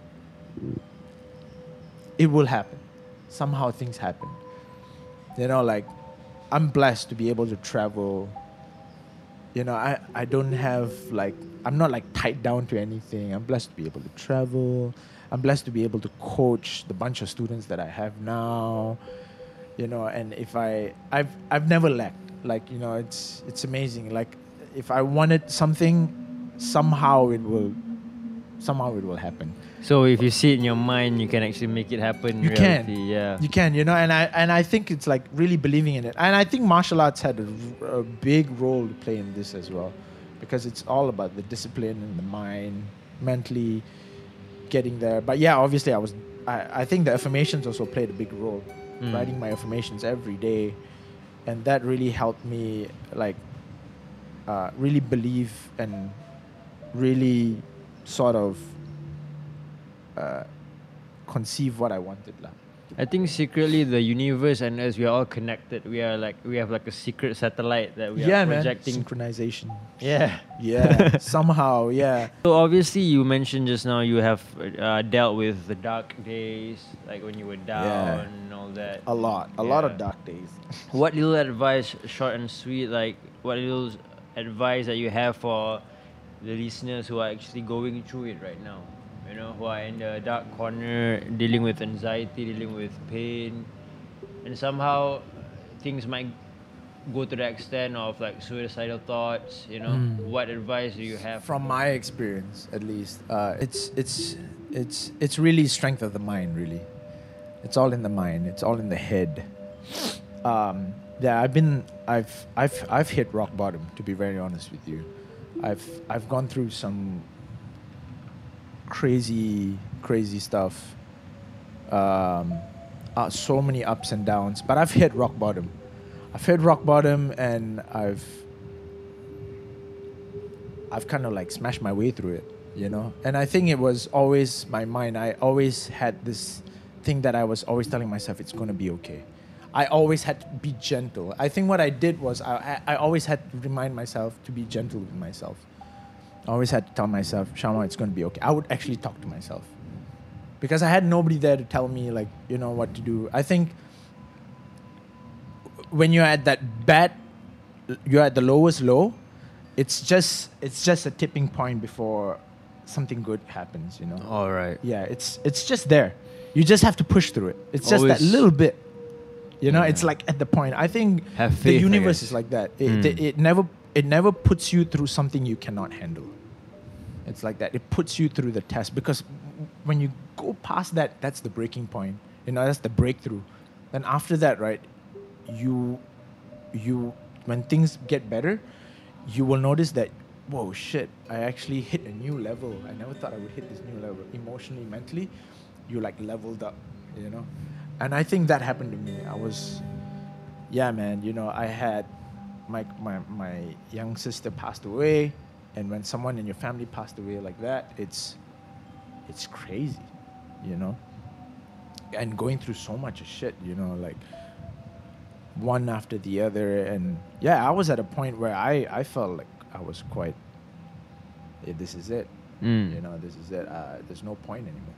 it will happen. Somehow things happen. You know, like I'm blessed to be able to travel. You know, I, I don't have like I'm not like tied down to anything. I'm blessed to be able to travel. I'm blessed to be able to coach the bunch of students that I have now. You know, and if I I've I've never lacked. Like, you know, it's it's amazing. Like if I wanted something, somehow it will somehow it will happen. So if you see it in your mind, you can actually make it happen. You can. Yeah. You can, you know, and I and I think it's like really believing in it, and I think martial arts had a, a big role to play in this as well, because it's all about the discipline and the mind, mentally getting there. But yeah, obviously, I was, I, I think the affirmations also played a big role, Mm. writing my affirmations every day, and that really helped me like uh, really believe and really sort of uh, conceive what I wanted, lah. I think secretly the universe and us we are all connected. We are like we have like a secret satellite that we yeah, are man. projecting. Synchronization. Yeah. Yeah, somehow, yeah. So obviously you mentioned just now you have uh, dealt with the dark days, like when you were down and all that. A lot, a lot of dark days. What little advice, short and sweet, like what little advice that you have for the listeners who are actually going through it right now? You know, who are in the dark corner, dealing with anxiety, dealing with pain, and somehow things might go to the extent of like suicidal thoughts. You know, Mm. what advice do you have From my experience, at least, uh, it's it's it's it's really strength of the mind. Really, it's all in the mind. It's all in the head. Um, yeah, I've been I've I've I've hit rock bottom. To be very honest with you, I've I've gone through some crazy crazy stuff. Um, uh, so many ups and downs, but I've hit rock bottom. I've hit rock bottom, and I've I've kind of like smashed my way through it, you know. And I think it was always my mind. I always had this thing that I was always telling myself, it's gonna be okay. I always had to be gentle. I think what I did was I, I, I always had to remind myself to be gentle with myself. I always had to tell myself, Shammah, it's gonna be okay. I would actually talk to myself because I had nobody there to tell me like you know what to do. I think when you're at that bad, you're at the lowest low. It's just it's just a tipping point before something good happens. You know. All right. Yeah, it's it's just there. You just have to push through it. It's just that little bit. You know, Yeah. it's like at the point. I think Have the faith, universe is like that. It, Mm. it, it never it never puts you through something you cannot handle. It's like that. It puts you through the test because when you go past that, that's the breaking point. You know, that's the breakthrough. Then after that, right, you you when things get better, you will notice that whoa shit, I actually hit a new level. I never thought I would hit this new level emotionally, mentally. You like leveled up, you know. And I think that happened to me. I was yeah, man, you know, I had my my my young sister passed away and when someone in your family passed away like that, it's it's crazy, you know. And going through so much of shit, you know, like one after the other and yeah, I was at a point where I I felt like I was quite "Hey, this is it. Mm. You know, this is it. Uh, there's no point anymore.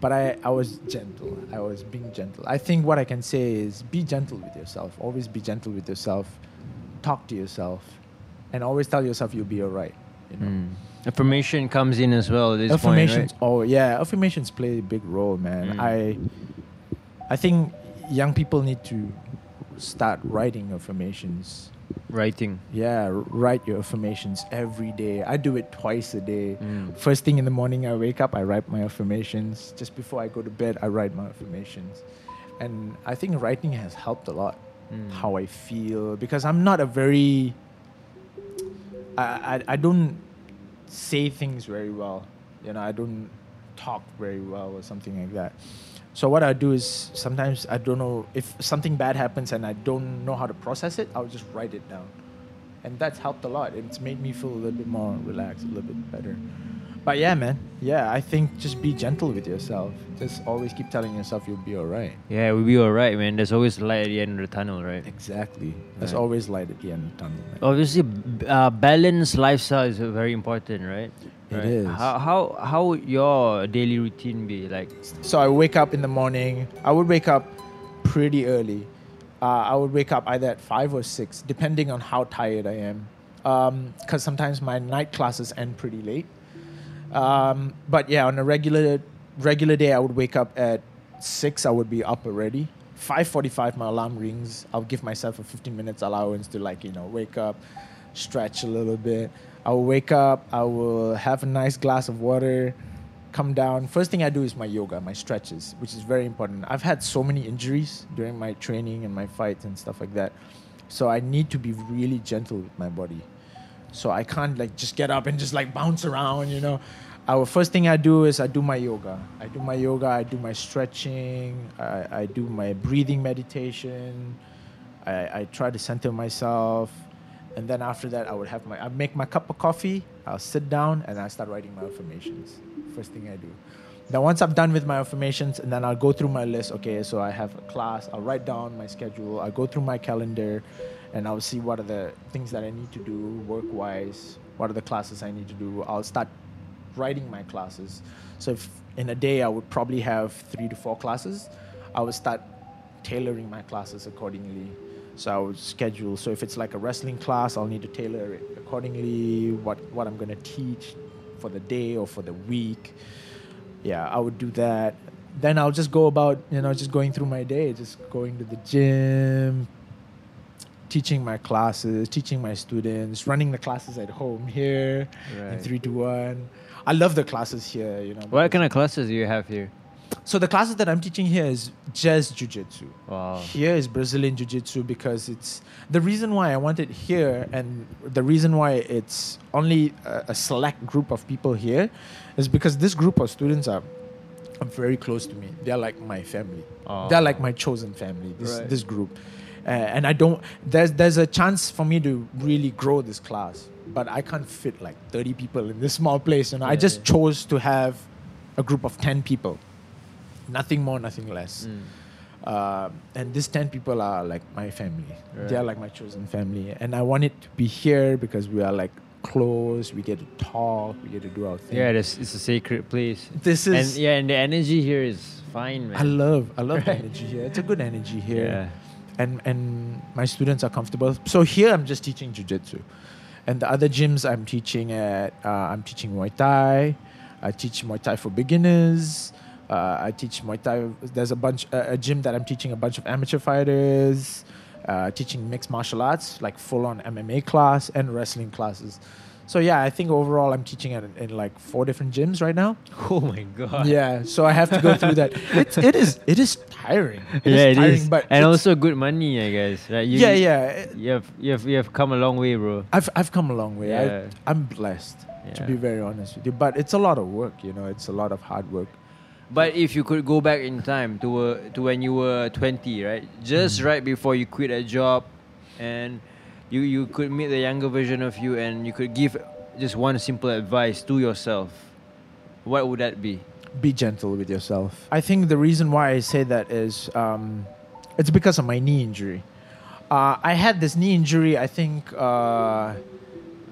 But I, I was gentle. I was being gentle. I think what I can say is be gentle with yourself. Always be gentle with yourself. Talk to yourself. And always tell yourself you'll be all right. You know? Mm. Affirmation comes in as well at this affirmations point, right? oh yeah affirmations play a big role man Mm. i i think young people need to start writing affirmations Writing. yeah r- write your affirmations every day i do it twice a day Mm. first thing in the morning i wake up i write my affirmations just before i go to bed i write my affirmations and i think writing has helped a lot Mm. how i feel because i'm not a very I, I, I don't say things very well. You know, I don't talk very well or something like that. So what I do is sometimes I don't know if something bad happens and I don't know how to process it. I'll just write it down, and that's helped a lot. It's made me feel a little bit more relaxed, a little bit better. But yeah, man, yeah, I think just be gentle with yourself. Just always keep telling yourself you'll be alright. Yeah, we'll be alright, man. There's always light at the end of the tunnel, right? Exactly. There's Right. always light at the end of the tunnel. man. Obviously, uh, balanced lifestyle is very important, right? It right. is. How how how would your daily routine be like? So I wake up in the morning. I would wake up pretty early. Uh, I would wake up either at five or six, depending on how tired I am. Because sometimes my night classes end pretty late. Um, but yeah, on a regular regular day, I would wake up at six. I would be up already. Five forty-five, my alarm rings. I'll give myself a fifteen minutes allowance to like you know wake up, stretch a little bit. I will wake up. I will have a nice glass of water come down. First thing I do is my yoga, my stretches, which is very important. I've had so many injuries during my training and my fights and stuff like that. So I need to be really gentle with my body. So I can't like just get up and just like bounce around, you know. Our first thing I do is I do my yoga. I do my yoga, I do my stretching, I, I do my breathing meditation. I, I try to center myself. And then after that, I would have my, I make my cup of coffee, I'll sit down and I start writing my affirmations. First thing I do. Then once I'm done with my affirmations, and then I'll go through my list. Okay, so I have a class. I'll write down my schedule. I'll go through my calendar, and I'll see what are the things that I need to do work-wise. What are the classes I need to do? I'll start writing my classes. So if in a day I would probably have three to four classes, I would start tailoring my classes accordingly. So I would schedule. So if it's like a wrestling class, I'll need to tailor it accordingly. What what I'm gonna teach for the day or for the week. Yeah, I would do that. Then I'll just go about you know just going through my day, just going to the gym, teaching my classes, teaching my students, running the classes at home here in three to one. I love the classes here. You know. What kind of classes do you have here? so the classes that I'm teaching here is just jujitsu. Wow. Here is Brazilian Jiu Jitsu because it's the reason why I want it here and the reason why it's only a, a select group of people here is because this group of students are, very close to me. They're like my family. They're oh. like my chosen family, this, Right. this group. Uh, and I don't, there's, there's a chance for me to really grow this class, but I can't fit like 30 people in this small place. You know, I just yeah. chose to have a group of 10 people. Nothing more, nothing less. Mm. Uh, and these 10 people are like my family. They are like my chosen family. And I want it to be here because we are like close. We get to talk. We get to do our thing. Yeah, this it's a sacred place. This is And yeah, and the energy here is fine, man. I love, I love the Right. energy here. It's a good energy here. Yeah. And, and my students are comfortable. So here I'm just teaching jujitsu. And the other gyms I'm teaching at, uh, I'm teaching Muay Thai. I teach Muay Thai for beginners. Uh, I teach Muay Thai. There's a bunch, a gym that I'm teaching a bunch of amateur fighters, uh, teaching mixed martial arts, like full on MMA class and wrestling classes. So yeah, I think overall I'm teaching at in like four different gyms right now. Oh my god. Yeah, so I have to go through that. It's, it is it is tiring. It yeah, is it tiring, is. but and also good money, I guess. Right? You, yeah, yeah. You have you have you have come a long way, bro. I've I've come a long way. Yeah. I, I'm blessed to be very honest with you, but it's a lot of work. You know, it's a lot of hard work. But if you could go back in time to uh, to when you were 20, right? Just Mhm. right before you quit a job and you you could meet the younger version of you and you could give just one simple advice to yourself. What would that be? Be gentle with yourself. I think the reason why I say that is um, it's because of my knee injury. Uh, I had this knee injury. I think uh,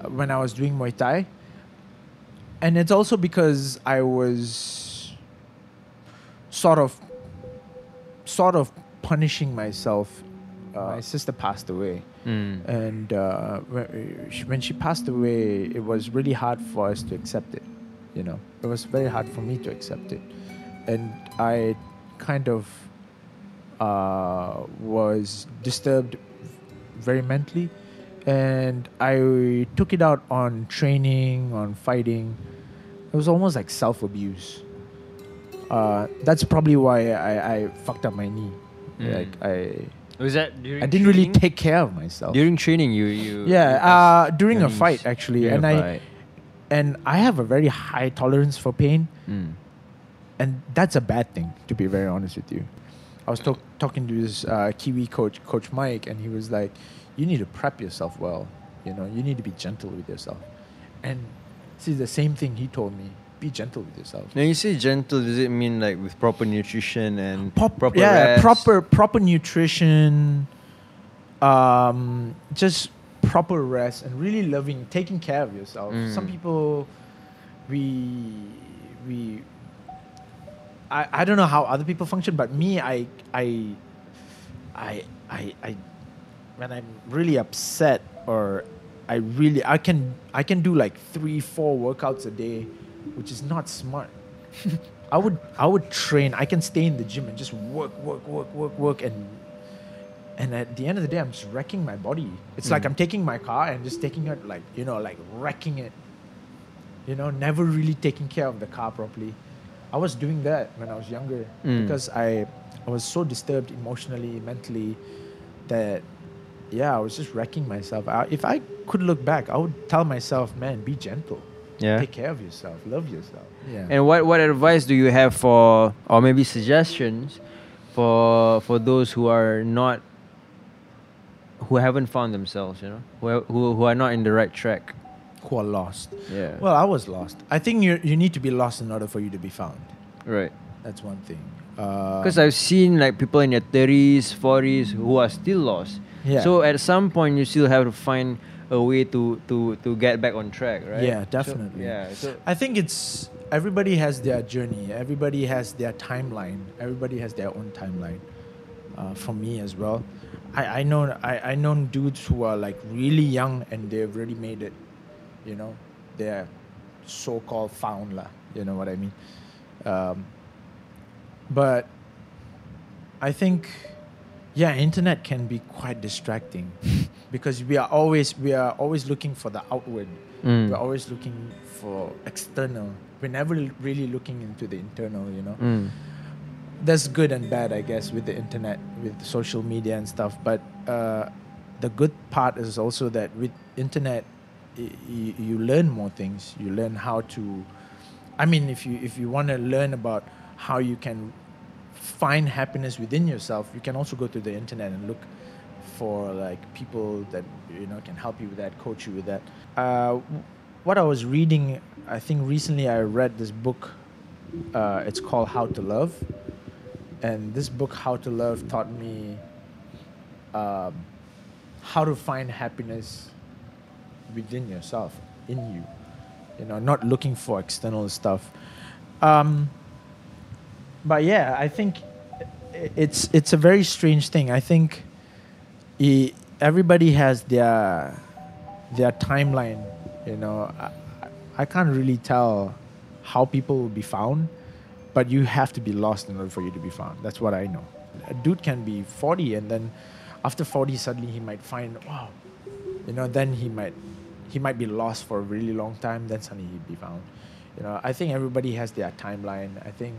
when I was doing Muay Thai, and it's also because I was sort of sort of punishing myself. Uh, my sister passed away. Mm. and uh, when she- when she passed away, it was really hard for us to accept it. You know, it was very hard for me to accept it, and I kind of uh, was disturbed very mentally, and I took it out on training, on fighting. It was almost like self abuse. Uh, that's probably why I, I fucked up my knee. Mm. Like I, Was that during I didn't really training? take care of myself. during training you you Yeah, uh, during a fight actually, and I and I have a very high tolerance for pain, Mm. and that's a bad thing to be very honest with you. I was talk- talking to this uh, Kiwi coach, Coach Mike, and he was like, "You need to prep yourself well. You know, you need to be gentle with yourself." And see, the same thing he told me: be gentle with yourself. Now you say gentle, does it mean like with proper nutrition and Pop- proper yeah, rest? proper proper nutrition, um, just proper rest and really loving, taking care of yourself. Mm. Some people, we we. I, I don't know how other people function, but me, I I I I, I when I'm really upset or I really I can I can do like three four workouts a day, which is not smart. I would I would train. I can stay in the gym and just work work work work work and and at the end of the day I'm just wrecking my body. It's like Mm. I'm taking my car and just taking it like you know like wrecking it. You know, never really taking care of the car properly. I was doing that when I was younger Mm. because I I was so disturbed emotionally, mentally that yeah, I was just wrecking myself. I, if I could look back, I would tell myself, man, be gentle. Yeah. Take care of yourself. Love yourself. Yeah. And what, what advice do you have for, or maybe suggestions for for those who are not, who haven't found themselves, you know, who are, who, who are not in the right track? who are lost. Yeah. Well, I was lost. I think you you need to be lost in order for you to be found. Right. That's one thing. Uh, Because I've seen like people in their thirties, forties who are still lost. Yeah. So at some point you still have to find a way to to to get back on track, right? Yeah, So- definitely. yeah. So I think it's everybody has their journey. Everybody has their timeline. Everybody has their own timeline. Uh, for me as well, I I know I I know dudes who are like really young and they've already made it. You know, they're so-called found lah. You know what I mean? Um, but I think, yeah, internet can be quite distracting because we are always we are always looking for the outward. Mm. We're always looking for external. We're never really looking into the internal. You know, Mm. there's good and bad, I guess, with the internet, with social media and stuff. But uh, the good part is also that with internet, y- y- you learn more things. You learn how to. I mean, if you if you want to learn about how you can find happiness within yourself, you can also go to the internet and look for like people that you know can help you with that, coach you with that. Uh, what I was reading, I think recently I read this book. Uh, it's called How to Love, and this book, How to Love, taught me um, how to find happiness within yourself, in you. You know, not looking for external stuff. Um, but yeah, I think it's it's a very strange thing. I think i everybody has their their timeline. You know, I, I can't really tell how people will be found, but you have to be lost in order for you to be found. That's what I know. A dude can be 40 and then after 40 suddenly he might find wow, you know, then he might he might be lost for a really long time. Then suddenly he'd be found. You know, I think everybody has their timeline. I think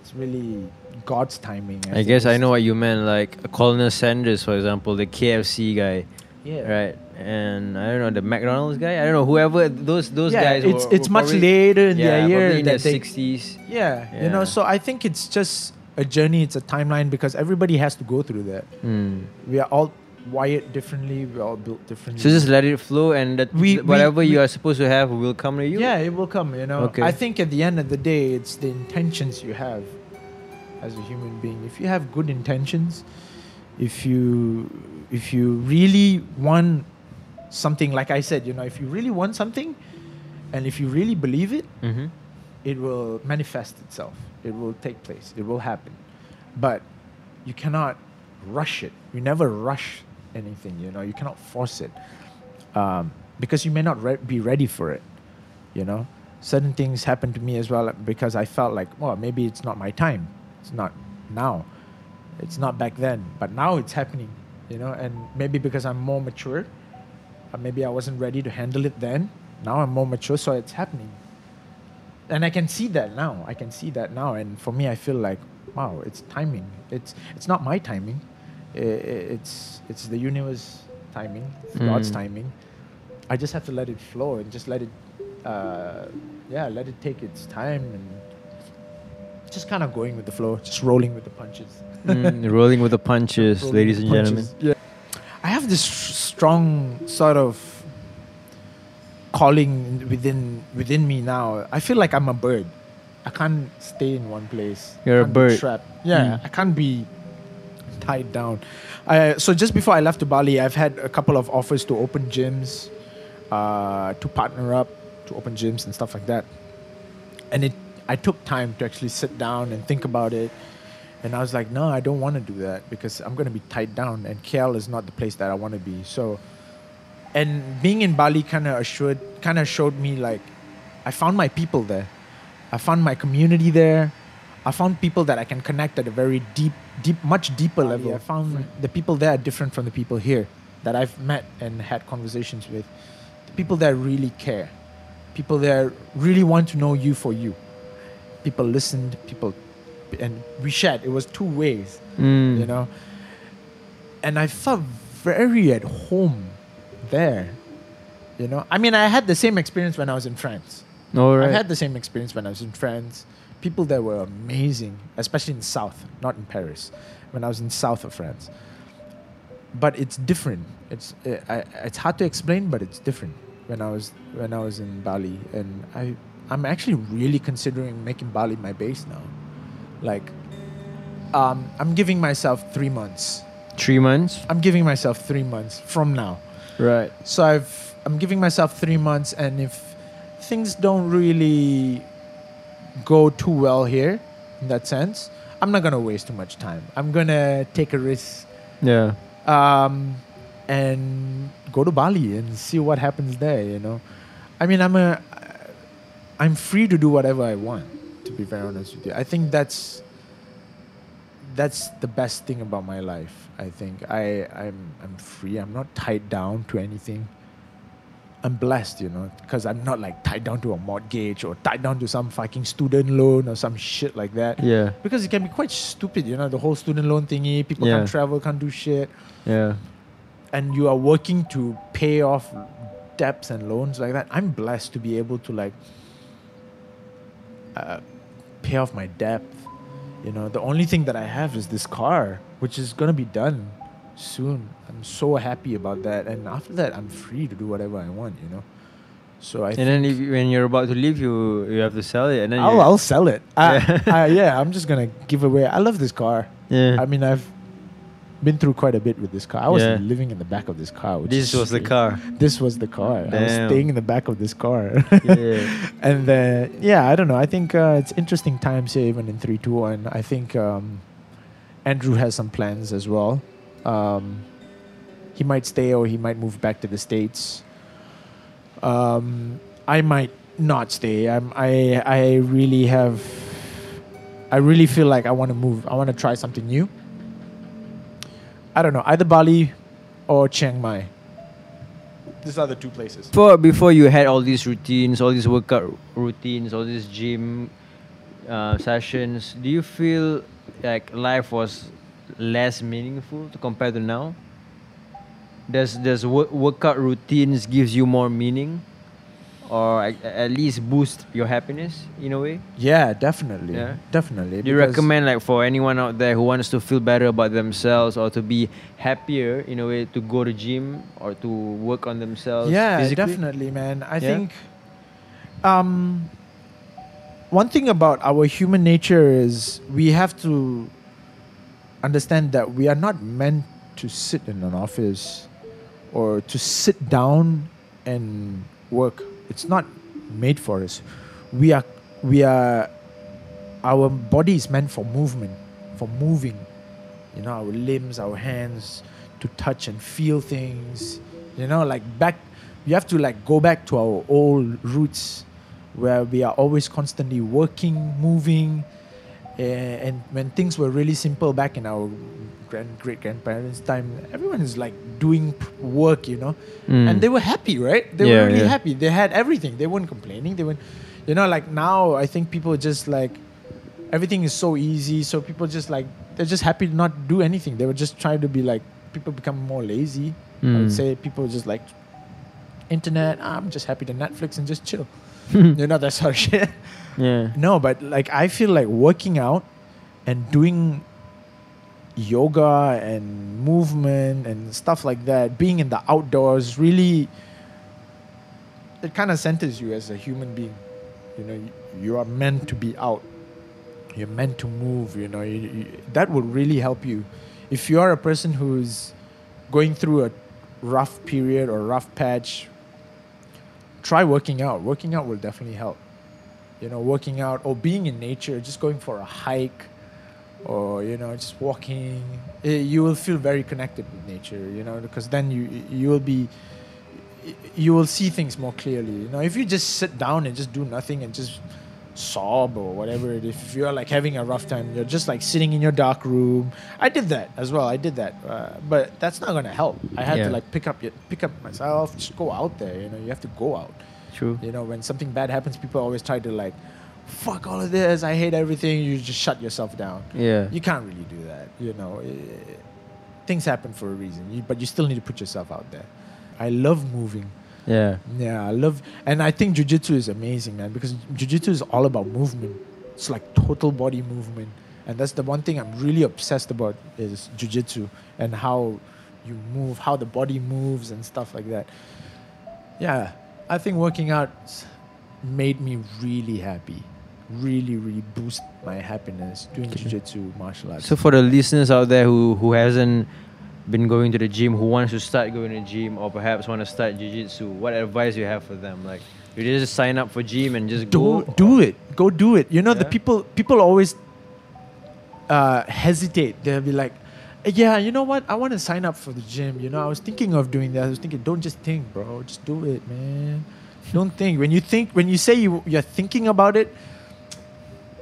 it's really God's timing. I think guess I know what you meant. Like Colonel Sanders, for example, the KFC guy, Yeah. right? And I don't know the McDonald's guy. I don't know whoever those those yeah, guys. it's were- it's were much probably- later in yeah, their year in they sixties. Yeah, you know, so I think it's just a journey, it's a timeline because everybody has to go through that. Mm. We are all wired differently, we're all built differently. So just let it flow, and that We- we- whatever you we- are supposed to have will come to you. yeah, it will come, you know. Okay. I think at the end of the day, it's the intentions you have as a human being. If you have good intentions, if you if you really want something like I said, you know, if you really want something and if you really believe it, Mm-hmm. it will manifest itself. It will take place. It will happen. But you cannot rush it. You never rush anything. You know, you cannot force it um, because you may not re- be ready for it. You know, certain things happen to me as well because I felt like, well, maybe it's not my time. It's not now. It's not back then. But now it's happening. You know, and maybe because I'm more mature, uh, maybe I wasn't ready to handle it then. Now I'm more mature, so it's happening and I can see that now. I can see that now, and for me, I feel like, wow, it's timing. It's it's not my timing. It's it's the universe timing, it's God's Mm. timing. I just have to let it flow and just let it, uh, yeah, let it take its time and just kind of going with the flow, just rolling with the punches. Mm, rolling with the punches, Rolling ladies and the gentlemen. Yeah. I have this strong sort of calling within within me now. I feel like I'm a bird. I can't stay in one place. You're a bird. Trapped. Yeah, Mm. I can't be tied down. I, so just before I left to Bali, I've had a couple of offers to open gyms, uh, to partner up, to open gyms and stuff like that. And it, I took time to actually sit down and think about it. And I was like, no, I don't want to do that because I'm going to be tied down, and KL is not the place that I want to be. So, and being in Bali kind of assured, kind of showed me like, I found my people there. I found my community there. I found people that I can connect at a very deep, deep, much deeper Bali, level. yeah. I found the people there are different from the people here that I've met and had conversations with. The people that really care. People there really want to know you for you. People listened. People, and we shared. It was two ways Mm. you know. And I felt very at home there. You know, I mean, I had the same experience when I was in France. All right. I had the same experience when I was in France. People there were amazing, especially in South, not in Paris. When I was in South of France, but it's different. It's uh, I, it's hard to explain, but it's different. When I was when I was in Bali, and I I'm actually really considering making Bali my base now. Like, um, I'm giving myself three months. Three months. I'm giving myself three months from now. Right. So I've I'm giving myself three months, and if things don't really go too well here, in that sense, I'm not gonna waste too much time. I'm gonna take a risk Yeah. um, and go to Bali and see what happens there. You know, I mean, I'm a I'm free to do whatever I want. To be very honest with you, I think that's that's the best thing about my life. I think I I'm I'm free. I'm not tied down to anything. I'm blessed, you know, because I'm not like tied down to a mortgage or tied down to some fucking student loan or some shit like that. Yeah. Because it can be quite stupid, you know, the whole student loan thingy. People Yeah. can't travel, can't do shit, Yeah. and you are working to pay off debts and loans like that. I'm blessed to be able to like uh, pay off my debt. You know, the only thing that I have is this car, which is gonna be done soon. I'm so happy about that, and after that, I'm free to do whatever I want. You know, so I And then if, you- when you're about to leave, you you have to sell it, and then I'll, I'll sell it. I, Yeah. I, yeah, I'm just gonna give away. I love this car. yeah. I mean, I've been through quite a bit with this car. I was Yeah. living in the back of this car. Which this is was the car. This was the car. Damn. I was staying in the back of this car. yeah. and then, yeah, I don't know. I think uh, it's interesting times here, even in three two one. I think um, Andrew has some plans as well. Um, he might stay or he might move back to the states. Um, I might not stay. I'm, I I really have. I really feel like I want to move. I want to try something new. I don't know, either Bali or Chiang Mai. These are the two places. Before before you had all these routines, all these workout routines, all these gym uh, sessions, do you feel like life was less meaningful to compare to now? Does does wo- workout routines gives you more meaning, or at, at least boost your happiness in a way? Yeah, definitely. Yeah. Definitely. Do you recommend like for anyone out there who wants to feel better about themselves or to be happier in a way to go to gym or to work on themselves? Yeah, physically? definitely, man. I Yeah? think um, one thing about our human nature is we have to understand that we are not meant to sit in an office or to sit down and work. It's not made for us. We are we are our body is meant for movement, for moving. You know, our limbs, our hands to touch and feel things. You know, like back you have to like go back to our old roots where we are always constantly working, moving, and when things were really simple back in our grand great grandparents' time, everyone is like doing work, you know, Mm. and they were happy, right? They Yeah, were really yeah. happy. They had everything. They weren't complaining. They weren't, you know, like now I think people just like everything is so easy, so people just like they're just happy to not do anything. They were just trying to be like people become more lazy. I Mm. would say people just like internet. "Ah, I'm just happy to Netflix and just chill. you know that sort of shit. yeah. No, but like I feel like working out and doing yoga and movement and stuff like that, being in the outdoors really it kind of centers you as a human being. You know, you, you are meant to be out. You're meant to move, you know. You, you, that will really help you. If you are a person who's going through a rough period or rough patch, try working out. Working out will definitely help you know, working out or being in nature, just going for a hike or, you know, just walking, eh, you will feel very connected with nature, you know, because then you you will be you will see things more clearly. You know, if you just sit down and just do nothing and just sob or whatever it is, if you're like having a rough time, you're just like sitting in your dark room. I did that as well. I did that, uh, but that's not gonna help. I had Yeah. to like pick up your, pick up myself, just go out there. You know, you have to go out. True. You know, when something bad happens, people always try to like, fuck all of this. I hate everything. You just shut yourself down. Yeah. You can't really do that. You know, Eh, things happen for a reason. You, but you still need to put yourself out there. I love moving. Yeah. Yeah, I love, and I think jujitsu is amazing, man, because jujitsu is all about movement. It's like total body movement, and that's the one thing I'm really obsessed about is jujitsu and how you move, how the body moves, and stuff like that. Yeah, I think working out made me really happy. Really, really boost my happiness doing Okay. jiu-jitsu martial arts. So for the listeners out there who who hasn't been going to the gym, who wants to start going to the gym, or perhaps want to start jiu-jitsu, what advice you have for them? Like, you just sign up for gym and just do go. do it. Go do it. You know the people people always uh, hesitate. They'll be like, "Yeah, you know what? I want to sign up for the gym. You know, I was thinking of doing that. I was thinking, don't just think, bro. Just do it, man. Don't think. When you think, when you say you you're thinking about it,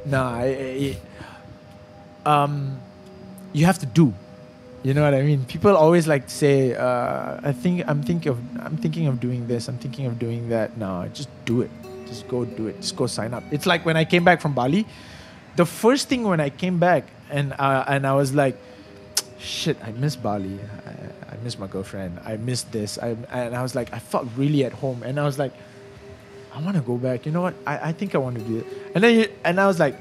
nah. I, I, um, you have to do. You know what I mean? People always like to say, uh, "I think I'm thinking of I'm thinking of doing this. I'm thinking of doing that." No, just do it. Just go do it. Just go sign up. It's like when I came back from Bali. The first thing when I came back and uh, and I was like, "Shit, I miss Bali. I, I miss my girlfriend. I miss this." I and I was like, I felt really at home, and I was like, "I want to go back. You know what? I, I think I want to do it." And then you, and I was like,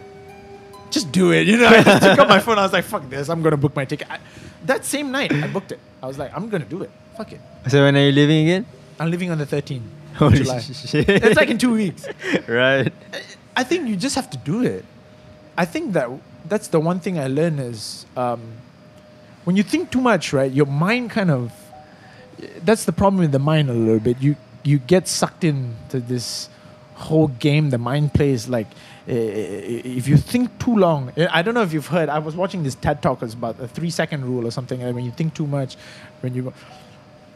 just do it. You know, I took out my phone. I was like, fuck this. I'm going to book my ticket. I, that same night, I booked it. I was like, I'm going to do it. Fuck it. So when are you leaving again? I'm leaving on the 13th. Holy July. shit. It's like in two weeks. right. I think you just have to do it. I think that that's the one thing I learned is um, when you think too much, right? Your mind kind of that's the problem with the mind a little bit. You you get sucked into this whole game the mind plays. Like Uh, if you think too long, I don't know if you've heard. I was watching this TED talk. About the three second rule or something. Like when you think too much, when you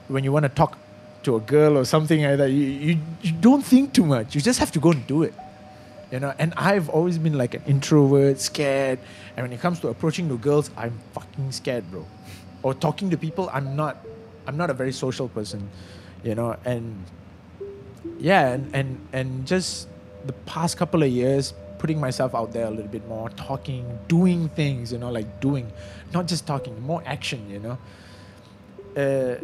when you want to talk to a girl or something like that, you, you, you don't think too much. You just have to go and do it. You know, and I've always been like an introvert, scared. And when it comes to approaching the girls, I'm fucking scared, bro. Or talking to people, I'm not I'm not a very social person, you know, and yeah, and, and and just the past couple of years putting myself out there a little bit more, talking, doing things, you know, like doing, not just talking, more action, you know. Uh,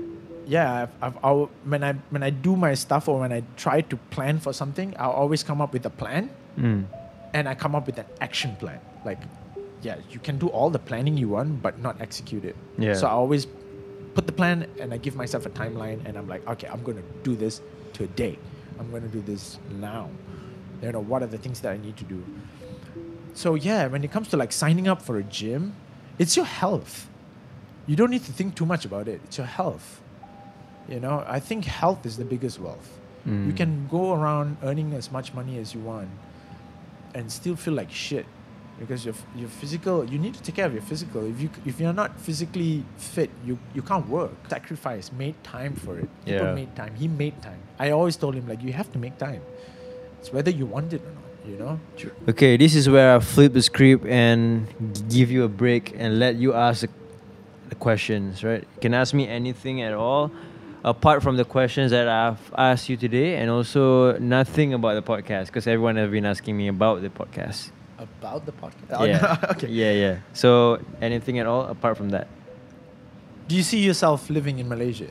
yeah, I've, I've I'll, when I when I do my stuff or when I try to plan for something, I'll always come up with a plan Mm. and I come up with an action plan. Like, yeah, you can do all the planning you want, but not execute it. Yeah. So I always put the plan and I give myself a timeline, and I'm like, okay, I'm going to do this today. I'm going to do this now. You know, what are the things that I need to do? So yeah, when it comes to like signing up for a gym, it's your health. You don't need to think too much about it. It's your health. You know, I think health is the biggest wealth. You Mm. can go around earning as much money as you want and still feel like shit because your your physical you need to take care of your physical if you if you're not physically fit you you can't work sacrifice made time for it people Yeah. made time he made time i always told him like you have to make time it's whether you want it or not you know Okay, this is where I flip the script and give you a break and let you ask the, the questions, right? You can ask me anything at all, apart from the questions that I've asked you today, and also nothing about the podcast, because everyone has been asking me about the podcast. about the podcast yeah. okay Yeah, yeah. So anything at all apart from that? do you see yourself living in malaysia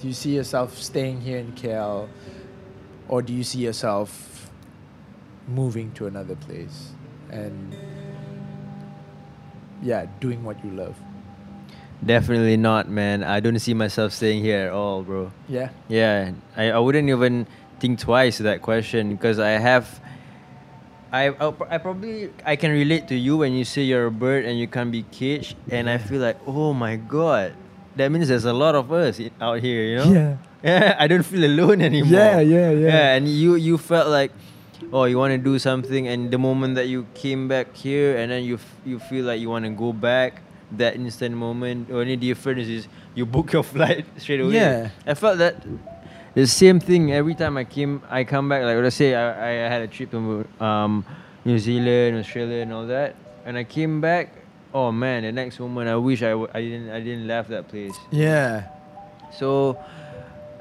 do you see yourself staying here in kl or do you see yourself moving to another place and yeah doing what you love Definitely not, man. I don't see myself staying here at all, bro. yeah Yeah, I, I wouldn't even think twice to that question because I have. I, I probably I can relate to you when you say you're a bird and you can't be caged, and I feel like oh my god, that means there's a lot of us out here, you know? yeah Yeah, I don't feel alone anymore. Yeah, yeah, yeah. Yeah, and you you felt like, oh, you want to do something, and the moment that you came back here, and then you f- you feel like you want to go back, that instant moment. Only difference is you book your flight straight away. Yeah. I felt that the same thing every time I came. I come back. Like let's say I, I had a trip to um, New Zealand, Australia, and all that, and I came back. Oh man, the next moment I wish I, w- I didn't I didn't left that place. yeah So,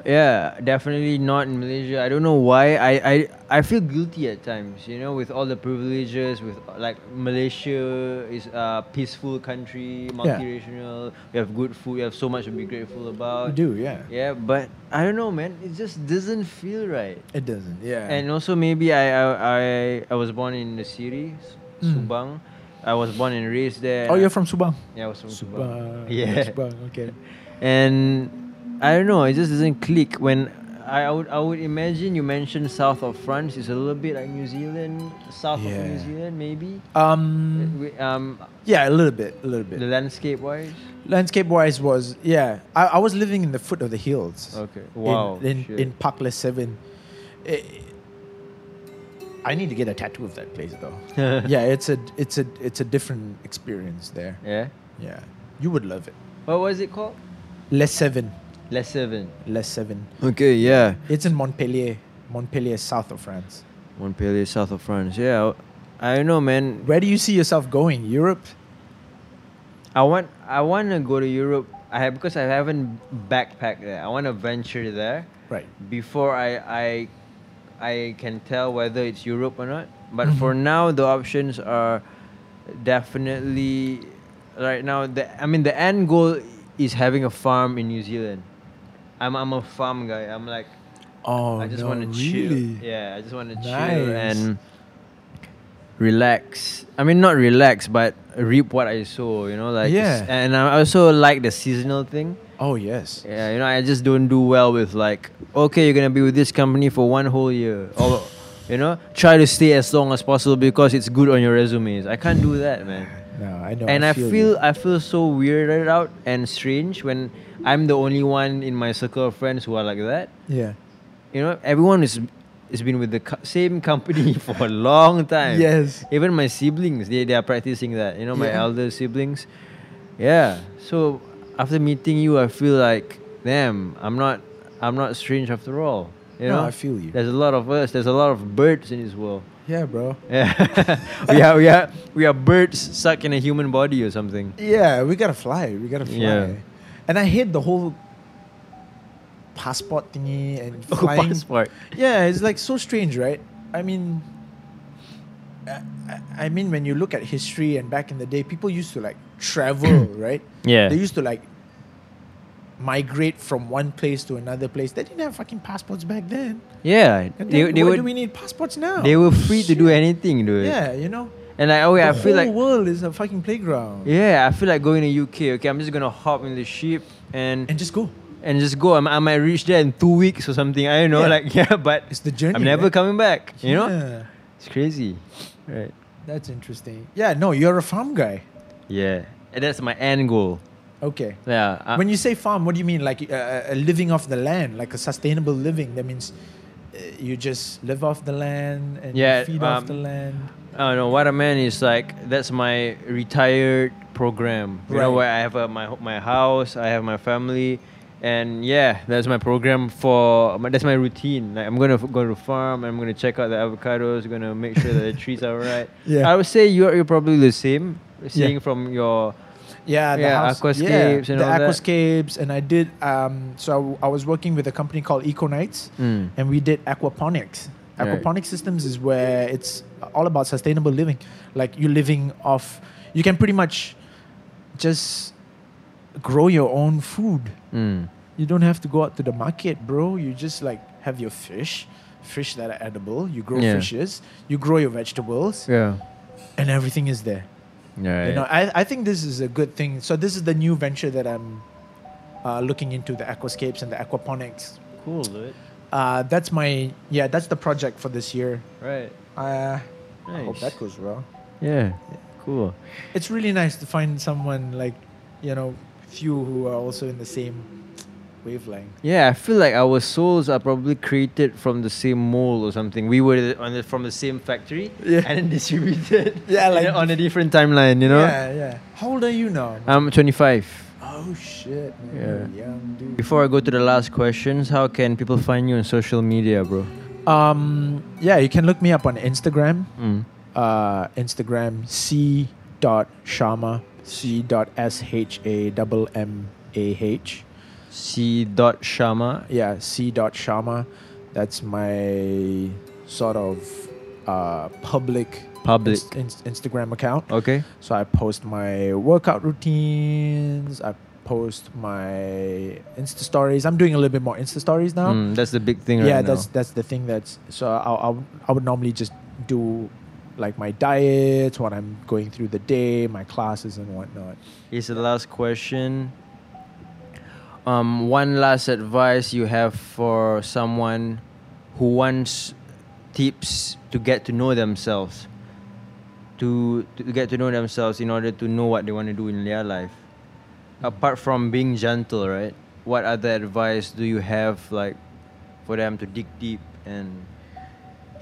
yeah, definitely not in Malaysia. I don't know why. I, I, I feel guilty at times, you know, with all the privileges. With like Malaysia is a peaceful country, multiracial. Yeah. We have good food. We have so much to be grateful about. about. do yeah Yeah, but I don't know, man. It just doesn't feel right. it doesn't yeah And also maybe I I I, I was born in the city, Mm. Subang. I was born and raised there. oh you're from subang Yeah, I was from Subang. subang Yeah. subang okay and I don't know, it just doesn't click when I, I would I would imagine you mentioned south of France is a little bit like New Zealand, south of New Zealand maybe. Um, We- um, yeah, a little bit, a little bit. the landscape wise. Landscape wise was yeah. I, I was living in the foot of the hills. Okay. Wow. In in, in Park Les Cévennes. Eh, I need to get a tattoo of that place though. yeah, it's a it's a it's a different experience there. yeah. Yeah, you would love it. What was it called? Les Cévennes, Les Cévennes. Les Cévennes. Okay. Yeah. It's in Montpellier, Montpellier, south of France. Montpellier, south of France. Yeah. I don't know, man. Where do you see yourself going? Europe? I want I want to go to Europe. I have because I haven't backpacked there. I want to venture there Right. before I I I can tell whether it's Europe or not. But Mhm. for now, the options are definitely right now. The I mean, the end goal is having a farm in New Zealand. I'm I'm a farm guy. I'm like Oh, I just no, want to really? chill. Yeah, I just want to chill and relax. I mean, not relax, but reap what I sow. You know, like Yeah. And I also like the seasonal thing. Oh yes. Yeah, you know, I just don't do well with like, okay, you're gonna be with this company for one whole year, or you know, try to stay as long as possible because it's good on your resumes. I can't do that, man. No, I know. and I you. feel I feel so weirded out and strange when I'm the only one in my circle of friends who are like that Yeah. you know everyone is has been with the co- same company for a long time Yes. even my siblings they, they are practicing that you know my Yeah. elder siblings yeah so after meeting you i feel like damn i'm not i'm not strange after all you no, know I feel you. there's a lot of us there's a lot of birds in this world Yeah, bro. yeah we are we are we are birds stuck in a human body or something Yeah, we gotta fly. We gotta fly. Yeah. And I hate the whole passport thingy and Oh, flying. passport Yeah, it's like so strange, right? I mean, I- I mean, when you look at history and back in the day, people used to like travel, right? yeah They used to like migrate from one place to another place. They didn't have fucking passports back then. yeah they, then they why do we need passports now? they were free to do anything dude Yeah, you know. and like oh yeah, the i feel whole like world is a fucking playground. Yeah, I feel like going to UK. Okay, I'm just gonna hop in the ship and And just go. and just go. I'm, I might reach there in two weeks or something. I don't know. Yeah. Like yeah, but It's the journey. I'm never right? coming back. You know, it's crazy. Right. that's interesting. Yeah, no, you're a farm guy. Yeah, and that's my end goal. Okay. Yeah. I- when you say farm, what do you mean? Like uh, uh, living off the land, like a sustainable living? That means uh, you just live off the land and Yeah, feed off um, the land. I don't know what I meant is like that's my retired program. You know where I have a, my my house, I have my family, and yeah, that's my program for my, that's my routine. Like I'm gonna f- go to farm, I'm gonna check out the avocados, gonna make sure that the trees are right. Yeah. I would say you're you're probably the same. Seeing from your Yeah, the yeah, house, aquascapes yeah, and the all that. aquascapes, and I did. Um, so I, w- I was working with a company called Econites, mm, and we did aquaponics. Right. Aquaponic systems is where it's all about sustainable living. Like you're living off, you can pretty much just grow your own food. mm, You don't have to go out to the market, bro. You just like have your fish, fish that are edible. You grow Yeah. fishes, you grow your vegetables, yeah, and everything is there. Yeah, You know, I, I think this is a good thing. So this is the new venture that I'm uh, looking into the aquascapes and the aquaponics. cool, dude. Uh, that's my yeah, that's the project for this year. Right, Uh, I hope that goes well. yeah, cool. It's really nice to find someone like, you know, few who are also in the same wavelength. Yeah, I feel like our souls are probably created from the same mold or something. We were on the, from the same factory Yeah. and then distributed. Yeah, like on a different timeline, you know. Yeah, yeah. How old are you now? I'm 25. oh shit, man. Yeah. Young dude. Before I go to the last questions, how can people find you on social media, bro? Um, yeah, you can look me up on Instagram. Mm. uh, Instagram c dot Shammah c dot s h a double m a h C. Dot Shammah. yeah c dot Shammah that's my sort of uh, public Public. Inst- Inst- Instagram account Okay. so I post my workout routines I post my Insta stories I'm doing a little bit more Insta stories now Mm, that's the big thing yeah right that's now. that's that's the thing that's so I, I, I would normally just do like my diet what i'm going through the day my classes and whatnot Here's the last question. Um, one last advice you have for someone who wants tips to get to know themselves, to to get to know themselves in order to know what they want to do in their life. Apart from being gentle, right? What other advice do you have, like, for them to dig deep and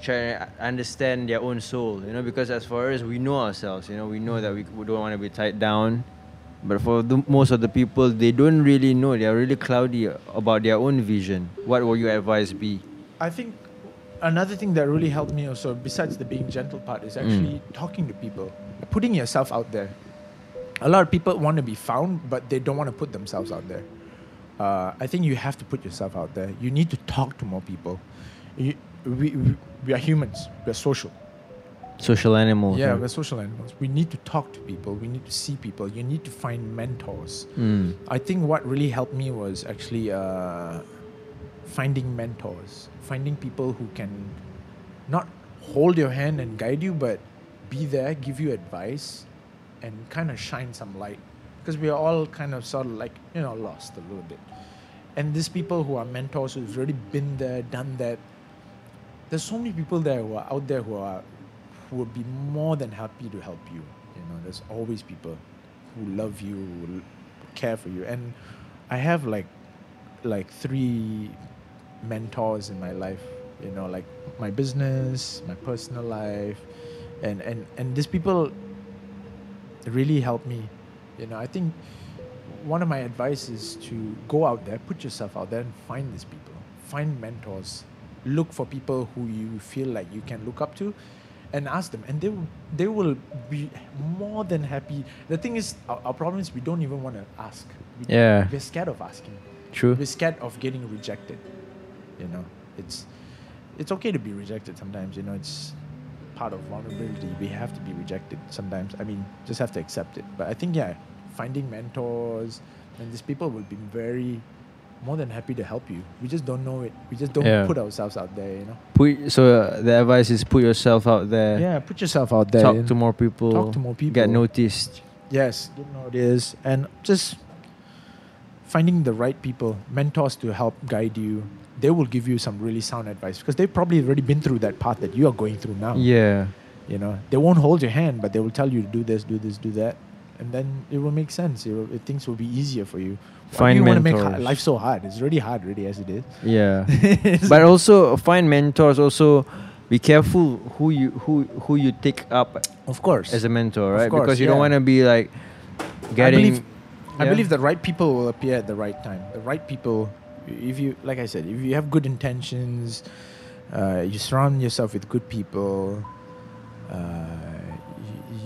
try to understand their own soul? You know, because as far as we know ourselves, you know, we know that we, we don't want to be tied down. But for the, most of the people, they don't really know. They are really cloudy about their own vision. What will your advice be? I think another thing that really helped me also, besides the being gentle part, is actually talking to people, putting yourself out there. A lot of people want to be found, but they don't want to put themselves out there. Uh, I think you have to put yourself out there. You need to talk to more people. You, we, we, we are humans. We are social. Social animals. Yeah, right? we're social animals. We need to talk to people. We need to see people. You need to find mentors. Mm. I think what really helped me was actually uh, finding mentors, finding people who can not hold your hand and guide you, but be there, give you advice, and kind of shine some light. Because we are all kind of sort of like, you know, lost a little bit. And these people who are mentors who've already been there, done that, there's so many people there who are out there who are who would be more than happy to help you. You know, there's always people who love you, who care for you, and I have like like three mentors in my life. You know, like my business, my personal life, and and and these people really help me. You know, I think one of my advice is to go out there, put yourself out there, and find these people, find mentors, look for people who you feel like you can look up to, and ask them, and they will, they will be more than happy. The thing is, our, our problem is we don't even want to ask. We, Yeah. we're scared of asking. True. We're scared of getting rejected. You know, it's it's okay to be rejected sometimes. You know, it's part of vulnerability. We have to be rejected sometimes. I mean, just have to accept it. But I think yeah, finding mentors and these people will be very more than happy to help you. We just don't know it. We just don't Yeah. put ourselves out there. You know. Put so uh, the advice is put yourself out there. Yeah, put yourself out there. Talk to more people. Talk to more people. Get noticed. Yes, get noticed and just finding the right people, mentors to help guide you. They will give you some really sound advice because they've probably already been through that path that you are going through now. Yeah. You know, they won't hold your hand, but they will tell you to do this, do this, do that, and then it will make sense. It will, it, things will be easier for you. Find you want to make life so hard? It's really hard, really, as it is. Yeah. but also find mentors. Also, be careful who you who who you take up of course, as a mentor, Of right? course, because you don't want to be like getting. believe- I believe the right people will appear at the right time. The right people, if you, like I said, if you have good intentions, uh, you surround yourself with good people, uh,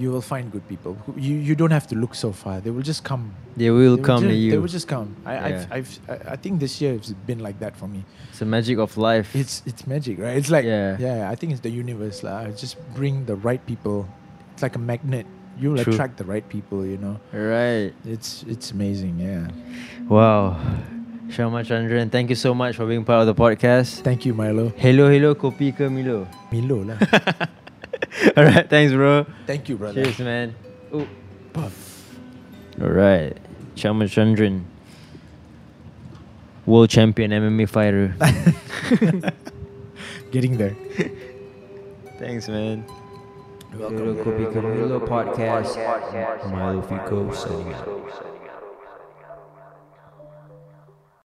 you, will find good people. You, you don't have to look so far. They will just come. they will They come just, to you. They will just come. I, Yeah. I've, I've, I I think this year has been like that for me. it's the magic of life. It's, it's magic, right? It's like, Yeah. yeah, I think it's the universe. lah. Just bring the right people. It's like a magnet. You'll True. attract the right people, you know. right. It's, it's amazing, yeah. Wow. Shammah Chandran, thank you so much for being part of the podcast. Thank you, Milo. Hello, hello, kopi ke Milo? Milo lah. Alright, thanks, bro. Thank you, brother. Cheers, man. Oh. Puff. Alright. Shammah Chandran. World champion MMA fighter. Getting there. thanks, man. Welcome. to Kopi Ke Milo podcast. Milo Fico signing out.